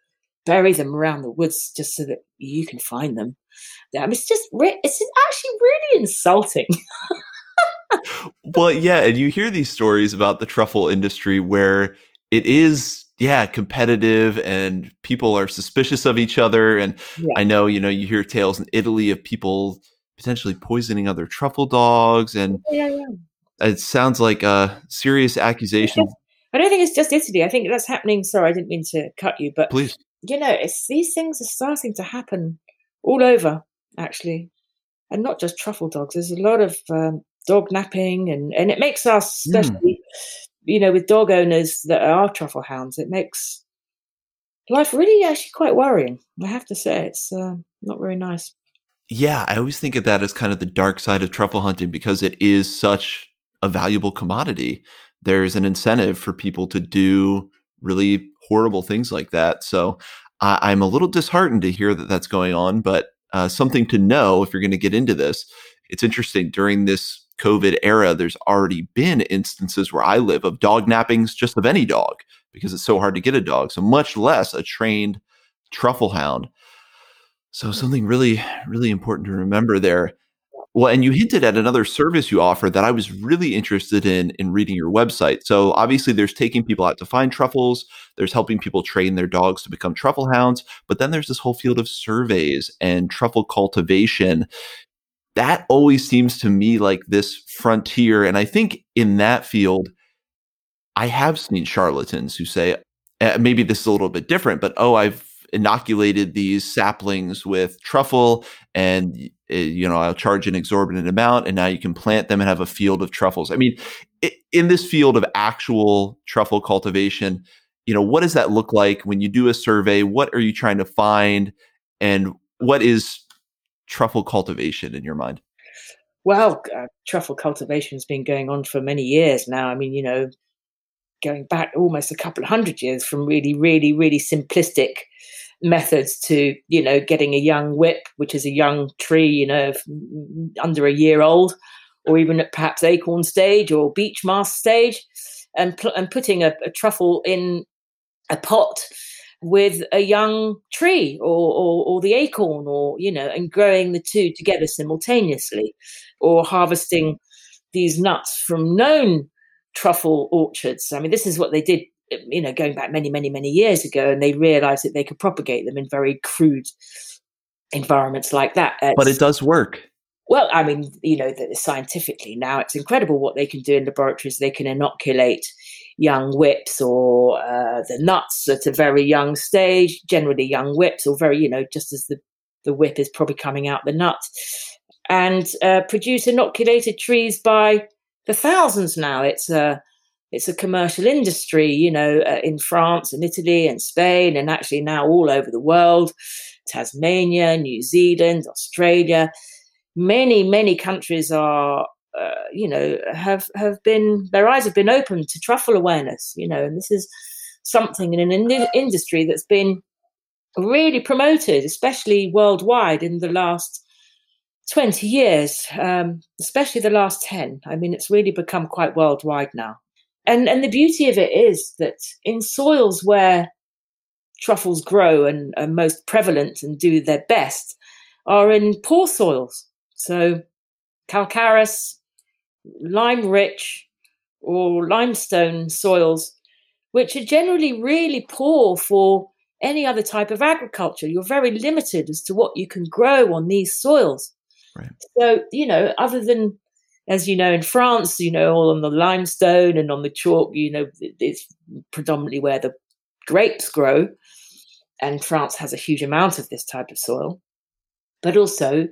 bury them around the woods just so that you can find them. Mean, it's just, re- it's actually really insulting. well, yeah. And you hear these stories about the truffle industry where it is yeah, competitive and people are suspicious of each other. And yeah. I know, you know, you hear tales in Italy of people potentially poisoning other truffle dogs. And yeah, yeah. it sounds like a serious accusation. I don't think it's just Italy. I think that's happening. Sorry, I didn't mean to cut you, but please, you know, it's these things are starting to happen all over, actually, and not just truffle dogs. There's a lot of um, dog napping, and and it makes us, hmm. especially mm you know, with dog owners that are truffle hounds, it makes life really actually quite worrying. I have to say, it's uh, not very nice. Yeah, I always think of that as kind of the dark side of truffle hunting because it is such a valuable commodity. There's an incentive for people to do really horrible things like that. So I, am a little disheartened to hear that that's going on, but uh, something to know if you're going to get into this. It's interesting during this COVID era, there's already been instances where I live of dog nappings just of any dog because it's so hard to get a dog. So much less a trained truffle hound. So something really, really important to remember there. Well, and you hinted at another service you offer that I was really interested in in reading your website. So obviously there's taking people out to find truffles, there's helping people train their dogs to become truffle hounds, but then there's this whole field of surveys and truffle cultivation. That always seems to me like this frontier and I think in that field I have seen charlatans who say uh, maybe this is a little bit different, but oh, I've inoculated these saplings with truffle and eh, you know i'll charge an exorbitant amount and now you can plant them and have a field of truffles. I mean in this field of actual truffle cultivation you know what does that look like? When you do a survey what are you trying to find? And what is truffle cultivation in your mind? Well uh, truffle cultivation has been going on for many years now. I mean you know going back almost a couple of hundred years from really, really, really simplistic methods to, you know, getting a young whip, which is a young tree, you know, under a year old, or even at perhaps acorn stage or beech mast stage, and, pl- and putting a, a truffle in a pot with a young tree or, or, or, the acorn or you know and growing the two together simultaneously or harvesting these nuts from known truffle orchards. I mean, this is what they did, you know, going back many, many, many years ago, and they realized that they could propagate them in very crude environments like that. It's, but it does work. Well, I mean, you know, that scientifically now it's incredible what they can do in laboratories. They can inoculate young whips or uh, the nuts at a very young stage, generally young whips, or very, you know, just as the, the whip is probably coming out the nut, and uh, produce inoculated trees by the thousands now. It's a it's a commercial industry, you know, uh, in France and Italy and Spain, and actually now all over the world. Tasmania, New Zealand, Australia, many many countries are, uh, you know, have have been their eyes have been opened to truffle awareness, you know, and this is something in an in- industry that's been really promoted, especially worldwide in the last 20 years, um, especially the last 10. I mean, it's really become quite worldwide now. And, and the beauty of it is that in soils where truffles grow and are most prevalent and do their best are in poor soils. So calcareous, lime rich, or limestone soils, which are generally really poor for any other type of agriculture. You're very limited as to what you can grow on these soils. Right. So, you know, other than, as you know, in France, you know, all on the limestone and on the chalk, you know, it's predominantly where the grapes grow. And France has a huge amount of this type of soil. But also,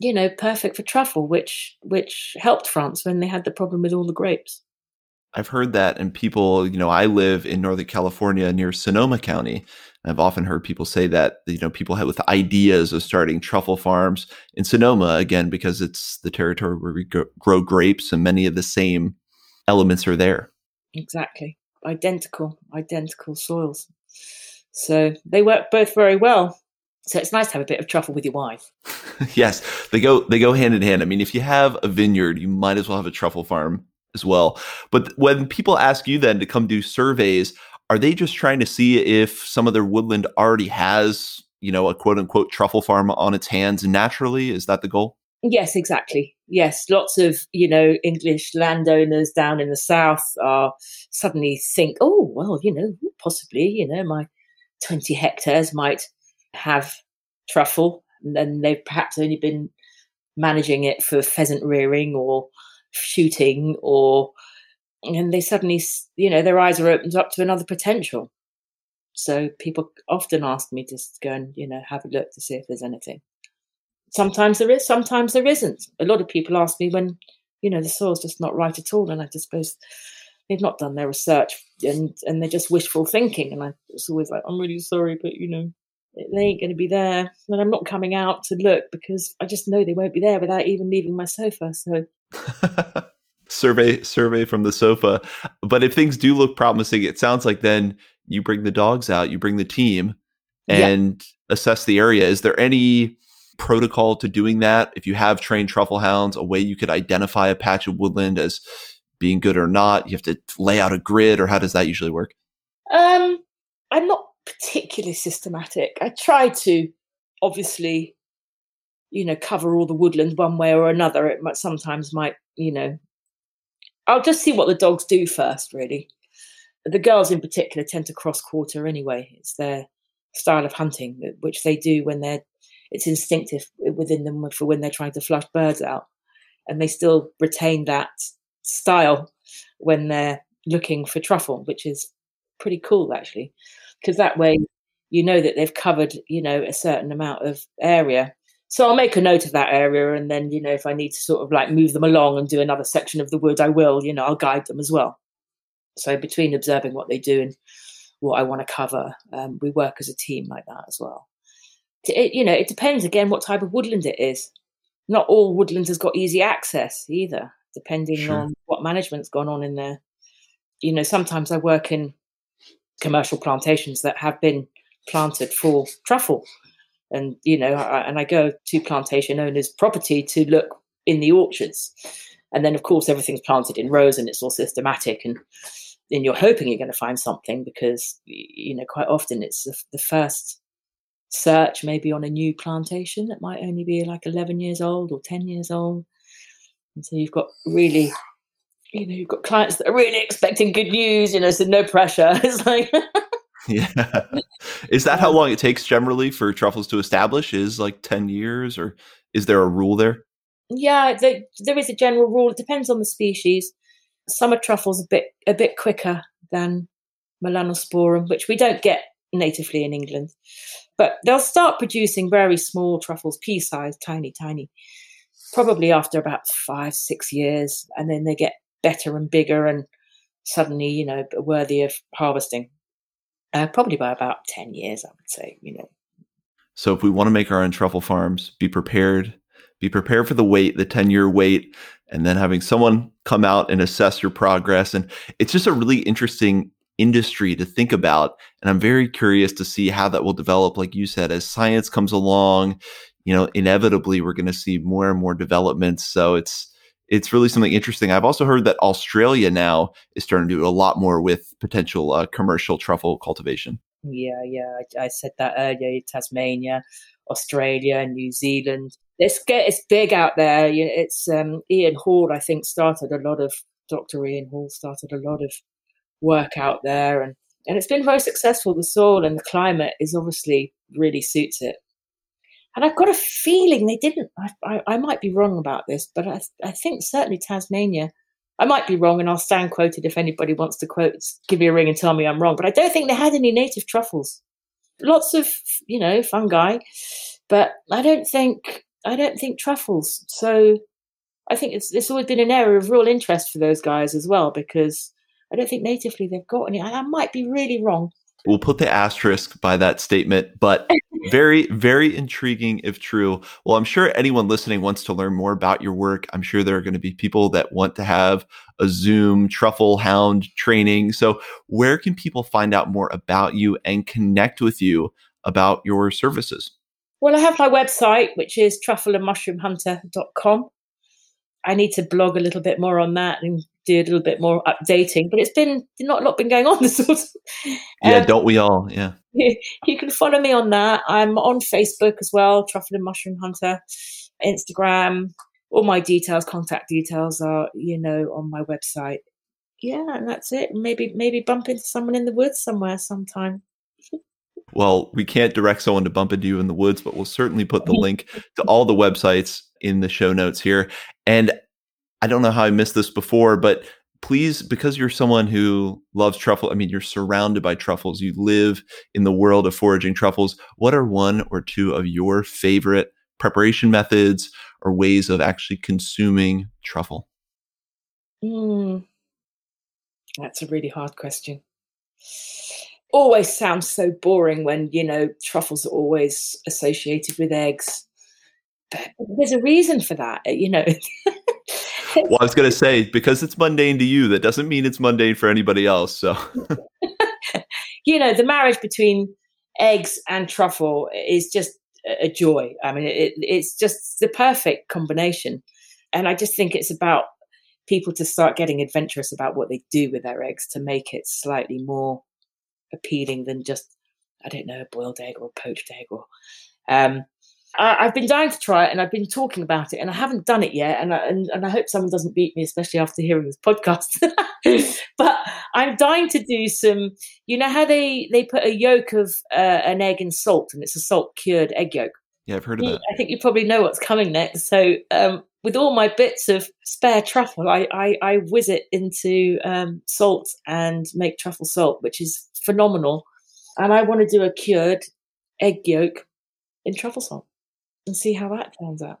you know, perfect for truffle, which which helped France when they had the problem with all the grapes. I've heard that, and people, you know, I live in Northern California near Sonoma County, I've often heard people say that you know people have with ideas of starting truffle farms in Sonoma again because it's the territory where we grow grapes and many of the same elements are there. Exactly, identical, identical soils. So they work both very well. So it's nice to have a bit of truffle with your wife. yes, they go they go hand in hand. I mean, if you have a vineyard, you might as well have a truffle farm as well. But when people ask you then to come do surveys, are they just trying to see if some of their woodland already has, you know, a quote unquote truffle farm on its hands naturally? Is that the goal? Yes, exactly. Yes, lots of you know English landowners down in the south are suddenly think, oh well, you know, possibly you know my twenty hectares might have truffle, and then they've perhaps only been managing it for pheasant rearing or shooting or and they suddenly, you know, their eyes are opened up to another potential. So people often ask me to go and, you know, have a look to see if there's anything. Sometimes there is, sometimes there isn't. A lot of people ask me when, you know, the soil's just not right at all. And I just suppose they've not done their research and, and they're just wishful thinking. And I was always like, I'm really sorry, but, you know, they ain't going to be there. And I'm not coming out to look because I just know they won't be there without even leaving my sofa. So survey survey from the sofa. But if things do look promising, it sounds like then you bring the dogs out, you bring the team, and yeah. assess the area. Is there any protocol to doing that? If you have trained truffle hounds, a way you could identify a patch of woodland as being good or not? You have to lay out a grid, or how does that usually work? Um, I'm not particularly systematic. I try to obviously you know, cover all the woodland one way or another. It might sometimes might, you know, I'll just see what the dogs do first, really. The girls in particular tend to cross quarter anyway. It's their style of hunting, uh, which they do when they're, it's instinctive uh, within them for when they're trying to flush birds out. And they still retain that style when they're looking for truffle, which is pretty cool actually, because that way you know that they've covered, you know, a certain amount of area. So I'll make a note of that area, and then you know if I need to sort of like move them along and do another section of the wood, I will. You know, I'll guide them as well. So between observing what they do and what I want to cover, um, we work as a team like that as well. It, you know, it depends again what type of woodland it is. Not all woodland has got easy access either, depending sure. on what management's gone on in there. You know, sometimes I work in commercial plantations that have been planted for truffle. And, you know, I, and I go to plantation owners' property to look in the orchards. And then, of course, everything's planted in rows and it's all systematic. And then you're hoping you're going to find something because, you know, quite often it's the, the first search maybe on a new plantation that might only be like 11 years old or 10 years old. And so you've got really you know, you've got clients that are really expecting good news, you know, so no pressure. It's like Yeah. Is that how um, long it takes generally for truffles to establish? Is like 10 years or is there a rule there? Yeah, there, there is a general rule. It depends on the species. Summer truffles a bit a bit quicker than melanosporum, which we don't get natively in England. But they'll start producing very small truffles, pea-sized, tiny, tiny, probably after about five, six years, and then they get better and bigger and suddenly, you know, worthy of harvesting. Uh, probably by about 10 years, I would say, you know. So if we want to make our own truffle farms, be prepared, be prepared for the wait, the 10 year wait, and then having someone come out and assess your progress. And it's just a really interesting industry to think about. And I'm very curious to see how that will develop. Like you said, as science comes along, you know, inevitably we're going to see more and more developments. So it's, it's really something interesting. I've also heard that Australia now is starting to do a lot more with potential uh, commercial truffle cultivation. Yeah, yeah, I, I, said that earlier. Tasmania, Australia, New Zealand. It's get it's big out there. It's um, Ian Hall, I think, started a lot of Dr. Ian Hall started a lot of work out there, and and it's been very successful. The soil and the climate is obviously really suits it. And I've got a feeling they didn't. I, I, I might be wrong about this, but I, I think certainly Tasmania. I might be wrong, and I'll stand quoted if anybody wants to quote, give me a ring and tell me I'm wrong. But I don't think they had any native truffles. Lots of you know fungi, but I don't think I don't think truffles. So I think it's it's always been an area of real interest for those guys as well because I don't think natively they've got any. I, I might be really wrong. We'll put the asterisk by that statement, but very, very intriguing if true. Well, I'm sure anyone listening wants to learn more about your work. I'm sure there are going to be people that want to have a Zoom truffle hound training. So, where can people find out more about you and connect with you about your services? Well, I have my website, which is truffleandmushroomhunter.com. I need to blog a little bit more on that and do a little bit more updating. But it's been not a lot been going on this sort. Of, yeah, um, don't we all? Yeah. You can follow me on that. I'm on Facebook as well, Truffle and Mushroom Hunter, Instagram. All my details, contact details are, you know, on my website. Yeah, and that's it. Maybe maybe bump into someone in the woods somewhere sometime. Well, we can't direct someone to bump into you in the woods, but we'll certainly put the link to all the websites in the show notes here. And I don't know how I missed this before, but please, because you're someone who loves truffle, I mean, you're surrounded by truffles, you live in the world of foraging truffles. What are one or two of your favorite preparation methods or ways of actually consuming truffle? Mm, that's a really hard question. Always sounds so boring when, you know, truffles are always associated with eggs. But there's a reason for that, you know. well, I was going to say because it's mundane to you, that doesn't mean it's mundane for anybody else. So, you know, the marriage between eggs and truffle is just a joy. I mean, it, it's just the perfect combination, and I just think it's about people to start getting adventurous about what they do with their eggs to make it slightly more appealing than just I don't know a boiled egg or a poached egg or. Um, I, have been dying to try it, and I've been talking about it, and I haven't done it yet. And I, and, and I hope someone doesn't beat me, especially after hearing this podcast. but I'm dying to do some. You know how they they put a yolk of uh, an egg in salt, and it's a salt cured egg yolk. Yeah, I've heard of that. I think you probably know what's coming next. So, um, with all my bits of spare truffle, I, I, I whiz it into um, salt and make truffle salt, which is phenomenal. And I want to do a cured egg yolk in truffle salt and see how that turns out.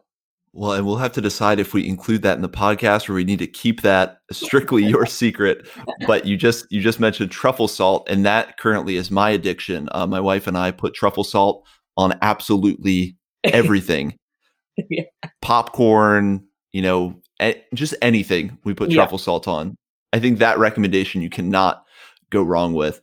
Well, and we'll have to decide if we include that in the podcast or we need to keep that strictly your secret. But you just you just mentioned truffle salt, and that currently is my addiction. Uh, my wife and I put truffle salt on absolutely everything. yeah. Popcorn, you know, just anything we put truffle yeah. salt on. I think that recommendation you cannot go wrong with.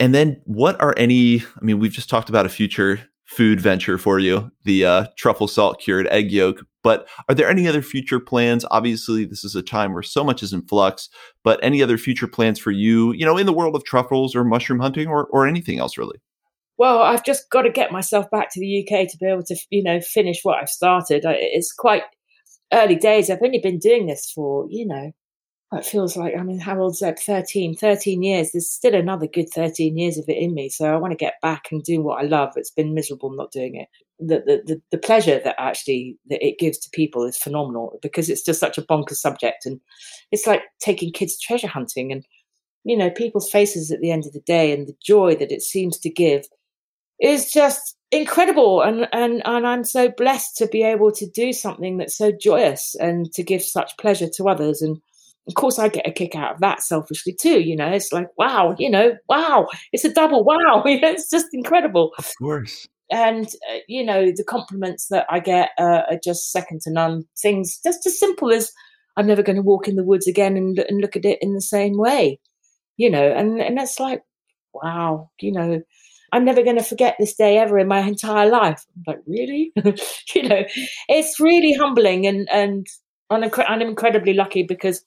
And then what are any I mean we've just talked about a future food venture for you, the uh, truffle salt cured egg yolk. But are there any other future plans? Obviously, this is a time where so much is in flux, but any other future plans for you, you know, in the world of truffles or mushroom hunting or, or anything else really? Well, I've just got to get myself back to the UK to be able to, you know, finish what I've started. It's quite early days. I've only been doing this for, you know, it feels like I mean, how old's that? 13, 13 years. There's still another good 13 years of it in me. So I want to get back and do what I love. It's been miserable not doing it. The, the, the, the pleasure that actually that it gives to people is phenomenal because it's just such a bonkers subject. And it's like taking kids treasure hunting and, you know, people's faces at the end of the day and the joy that it seems to give is just incredible and and and I'm so blessed to be able to do something that's so joyous and to give such pleasure to others and of course I get a kick out of that selfishly too. You know, it's like, wow, you know, wow, it's a double wow. You know, it's just incredible. Of course. And, uh, you know, the compliments that I get uh, are just second to none. Things just as simple as I'm never going to walk in the woods again and, and look at it in the same way, you know, and, and that's like, wow, you know, I'm never going to forget this day ever in my entire life. I'm like, really? you know, it's really humbling and, and I'm, I'm incredibly lucky because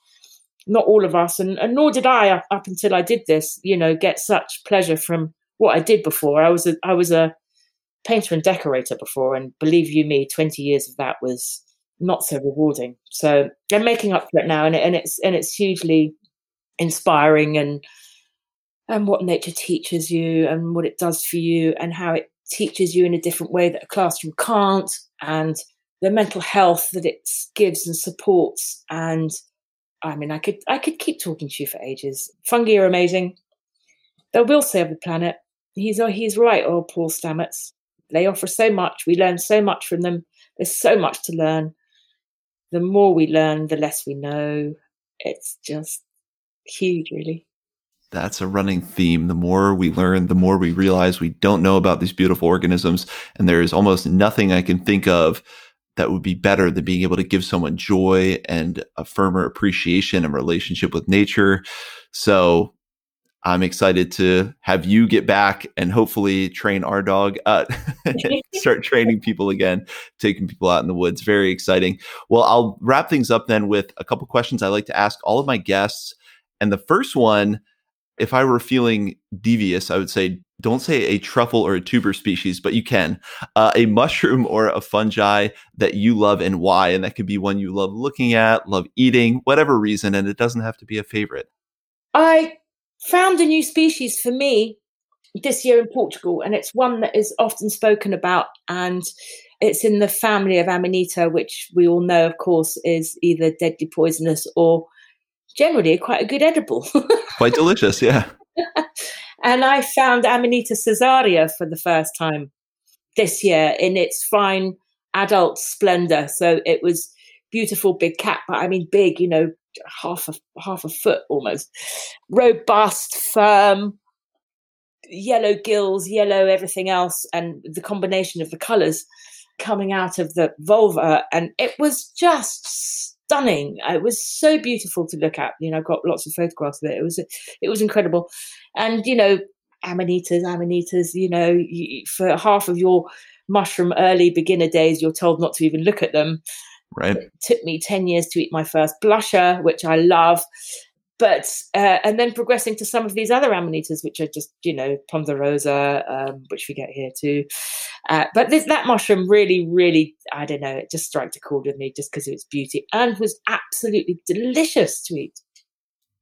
not all of us, and, and nor did I up, up until I did this, you know, get such pleasure from what I did before. I was a, I was a painter and decorator before, and believe you me, twenty years of that was not so rewarding. So I'm making up for it now, and, and it's and it's hugely inspiring, and and what nature teaches you, and what it does for you, and how it teaches you in a different way that a classroom can't, and the mental health that it gives and supports, and I mean, I could I could keep talking to you for ages. Fungi are amazing. They will save the planet. He's oh, he's right, oh Paul Stamets. They offer so much. We learn so much from them. There's so much to learn. The more we learn, the less we know. It's just huge, really. That's a running theme. The more we learn, the more we realize we don't know about these beautiful organisms. And there is almost nothing I can think of that would be better than being able to give someone joy and a firmer appreciation and relationship with nature. So I'm excited to have you get back and hopefully train our dog, uh, start training people again, taking people out in the woods. Very exciting. Well, I'll wrap things up then with a couple questions I like to ask all of my guests. And the first one, if I were feeling devious, I would say don't say a truffle or a tuber species, but you can. Uh, a mushroom or a fungi that you love and why. And that could be one you love looking at, love eating, whatever reason. And it doesn't have to be a favorite. I found a new species for me this year in Portugal, and it's one that is often spoken about. And it's in the family of Amanita, which we all know, of course, is either deadly poisonous or generally quite a good edible. quite delicious, yeah. and I found Amanita caesarea for the first time this year in its fine adult splendor. So it was beautiful big cat, but I mean big, you know, half a half a foot almost. Robust, firm, yellow gills, yellow everything else, and the combination of the colours coming out of the volva, and it was just stunning. It was so beautiful to look at. You know, I got lots of photographs of it. It was it was incredible, and you know, amanitas, amanitas. You know, you, for half of your mushroom early beginner days, you're told not to even look at them. Right. It took me ten years to eat my first blusher, which I love. But uh, and then progressing to some of these other amanitas, which are just you know ponderosa, um, which we get here too. Uh, but this, that mushroom really, really, I don't know, it just struck a chord with me just because of its beauty and was absolutely delicious to eat.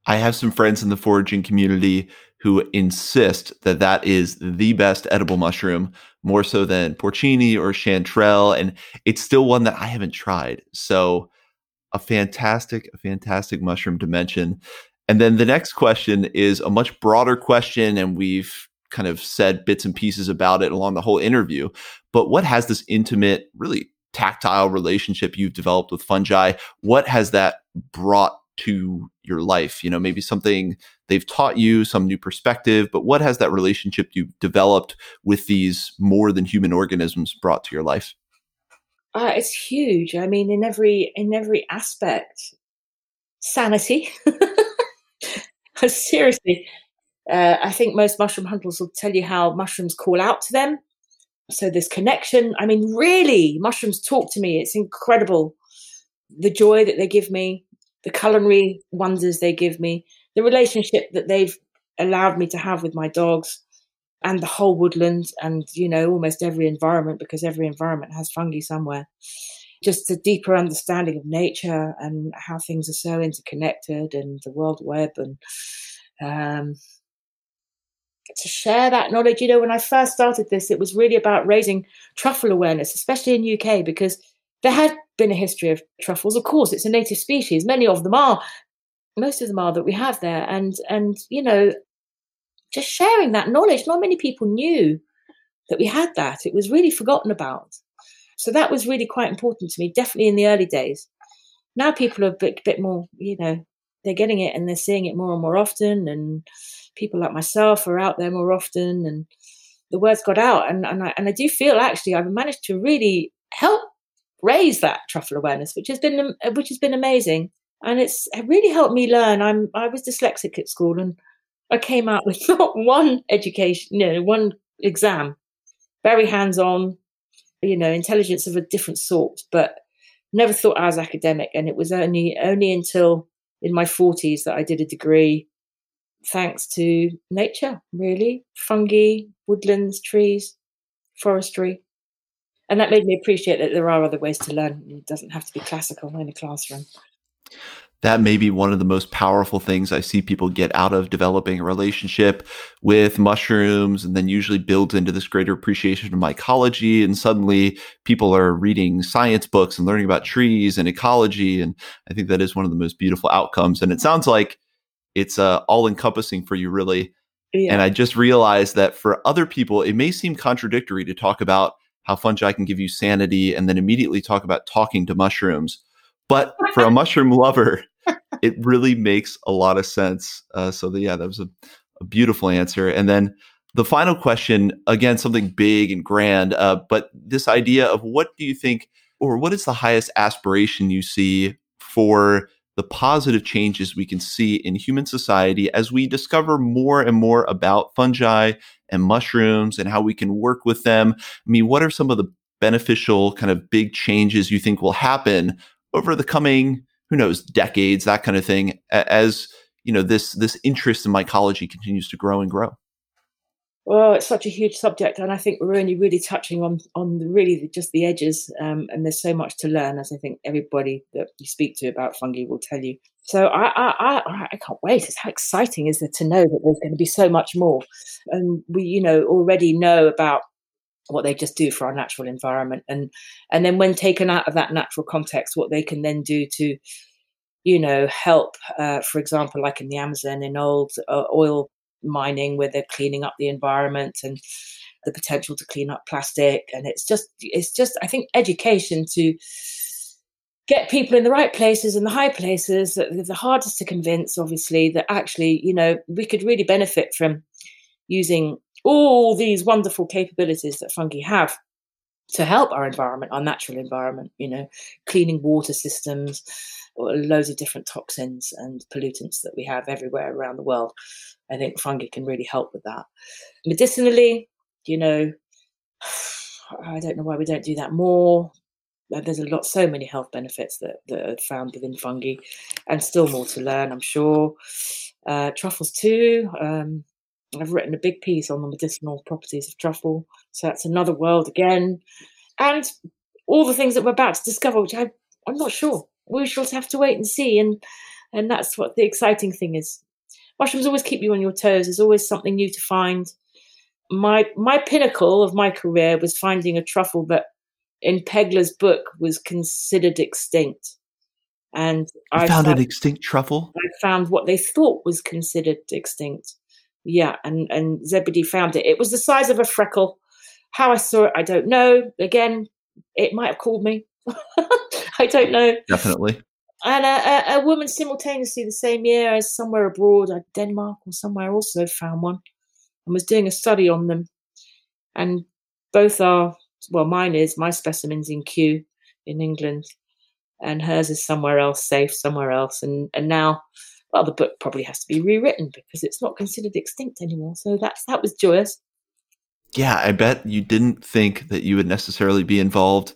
I have some friends in the foraging community who insist that that is the best edible mushroom, more so than porcini or chanterelle, and it's still one that I haven't tried. So a fantastic, a fantastic mushroom to mention. And then the next question is a much broader question, and we've kind of said bits and pieces about it along the whole interview. But what has this intimate, really tactile relationship you've developed with fungi? What has that brought to your life? You know, maybe something they've taught you, some new perspective, but what has that relationship you've developed with these more than human organisms brought to your life? Uh, it's huge. I mean, in every in every aspect, sanity. Seriously, uh, I think most mushroom hunters will tell you how mushrooms call out to them. So this connection. I mean, really, mushrooms talk to me. It's incredible. The joy that they give me, the culinary wonders they give me, the relationship that they've allowed me to have with my dogs and the whole woodland and you know almost every environment because every environment has fungi somewhere. Just a deeper understanding of nature and how things are so interconnected and the world web and um, to share that knowledge you know when i first started this it was really about raising truffle awareness especially in uk because there had been a history of truffles. Of course it's a native species. Many of them are most of them are that we have there. And and you know just sharing that knowledge. Not many people knew that we had that. It was really forgotten about. So that was really quite important to me, definitely in the early days. Now people are a bit, bit more, you know, they're getting it and they're seeing it more and more often. And people like myself are out there more often. And the word's got out. And, and, I, and I do feel actually I've managed to really help raise that truffle awareness, which has been which has been amazing. And it's really helped me learn. I'm I was dyslexic at school and I came out with not one education, you know, one exam, very hands on, you know, intelligence of a different sort, but never thought I was academic. And it was only only until in my 40s that I did a degree thanks to nature, really fungi, woodlands, trees, forestry. And that made me appreciate that there are other ways to learn. It doesn't have to be classical in a classroom that may be one of the most powerful things I see people get out of developing a relationship with mushrooms and then usually builds into this greater appreciation of mycology. And suddenly people are reading science books and learning about trees and ecology. And I think that is one of the most beautiful outcomes. And it sounds like it's uh, all encompassing for you, really. Yeah. And I just realized that for other people, it may seem contradictory to talk about how fungi can give you sanity and then immediately talk about talking to mushrooms. But for a mushroom lover, it really makes a lot of sense. Uh, so the, yeah, that was a, a, beautiful answer. And then the final question, again, something big and grand, uh, but this idea of what do you think, or what is the highest aspiration you see for the positive changes we can see in human society as we discover more and more about fungi and mushrooms and how we can work with them. I mean, what are some of the beneficial kind of big changes you think will happen over the coming who knows decades that kind of thing as you know this this interest in mycology continues to grow and grow. Well it's such a huge subject and i think we're only really touching on on the, really just the edges um, and there's so much to learn as i think everybody that you speak to about fungi will tell you. So I, I i i can't wait it's how exciting is it to know that there's going to be so much more? And we you know already know about what they just do for our natural environment. And and then when taken out of that natural context what they can then do to you know help uh, for example like in the amazon in old uh, oil mining where they're cleaning up the environment and the potential to clean up plastic. And it's just it's just i think education to get people in the right places in the high places the hardest to convince obviously that actually you know we could really benefit from using all these wonderful capabilities that fungi have to help our environment, our natural environment, you know, cleaning water systems, loads of different toxins and pollutants that we have everywhere around the world. I think fungi can really help with that. Medicinally, you know, I don't know why we don't do that more. there's a lot, so many health benefits that, that are found within fungi, and still more to learn, I'm sure. Uh, truffles too. Um, I've written a big piece on the medicinal properties of truffle, so that's another world again, and all the things that we're about to discover, which I, I'm not sure. We shall have to wait and see, and and that's what the exciting thing is. Mushrooms always keep you on your toes. There's always something new to find. My my pinnacle of my career was finding a truffle that in Pegler's book was considered extinct. And you I found, found, an extinct truffle. I found what they thought was considered extinct. Yeah, and and Zebedee found it. It was the size of a freckle. How I saw it, I don't know. Again, it might have called me. I don't know. Definitely. And a, a, a, woman simultaneously the same year as somewhere abroad, uh, Denmark or somewhere, also found one and was doing a study on them. And both are well, mine is my specimen's in Kew in England, and hers is somewhere else, safe somewhere else. And and now, well, the book probably has to be rewritten because it's not considered extinct anymore. So that's that was joyous. Yeah, I bet you didn't think that you would necessarily be involved,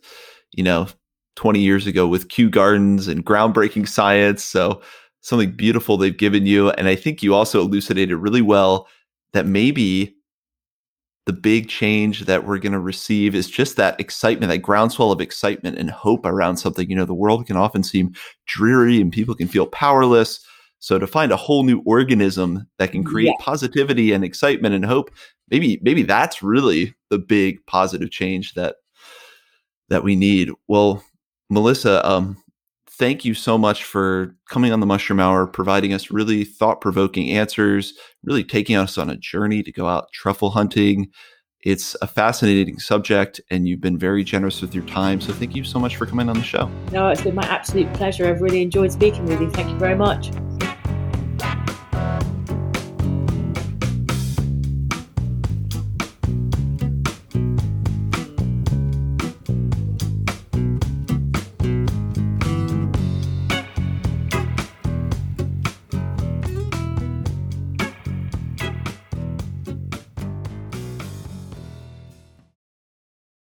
you know, 20 years ago with Kew Gardens and groundbreaking science. So something beautiful they've given you. And I think you also elucidated really well that maybe the big change that we're going to receive is just that excitement, that groundswell of excitement and hope around something. You know, the world can often seem dreary and people can feel powerless. So to find a whole new organism that can create yeah. positivity and excitement and hope, maybe maybe that's really the big positive change that that we need. Well, Melissa, um, thank you so much for coming on the Mushroom Hour, providing us really thought provoking answers, really taking us on a journey to go out truffle hunting. It's a fascinating subject, and you've been very generous with your time. So, thank you so much for coming on the show. No, it's been my absolute pleasure. I've really enjoyed speaking with you. Thank you very much.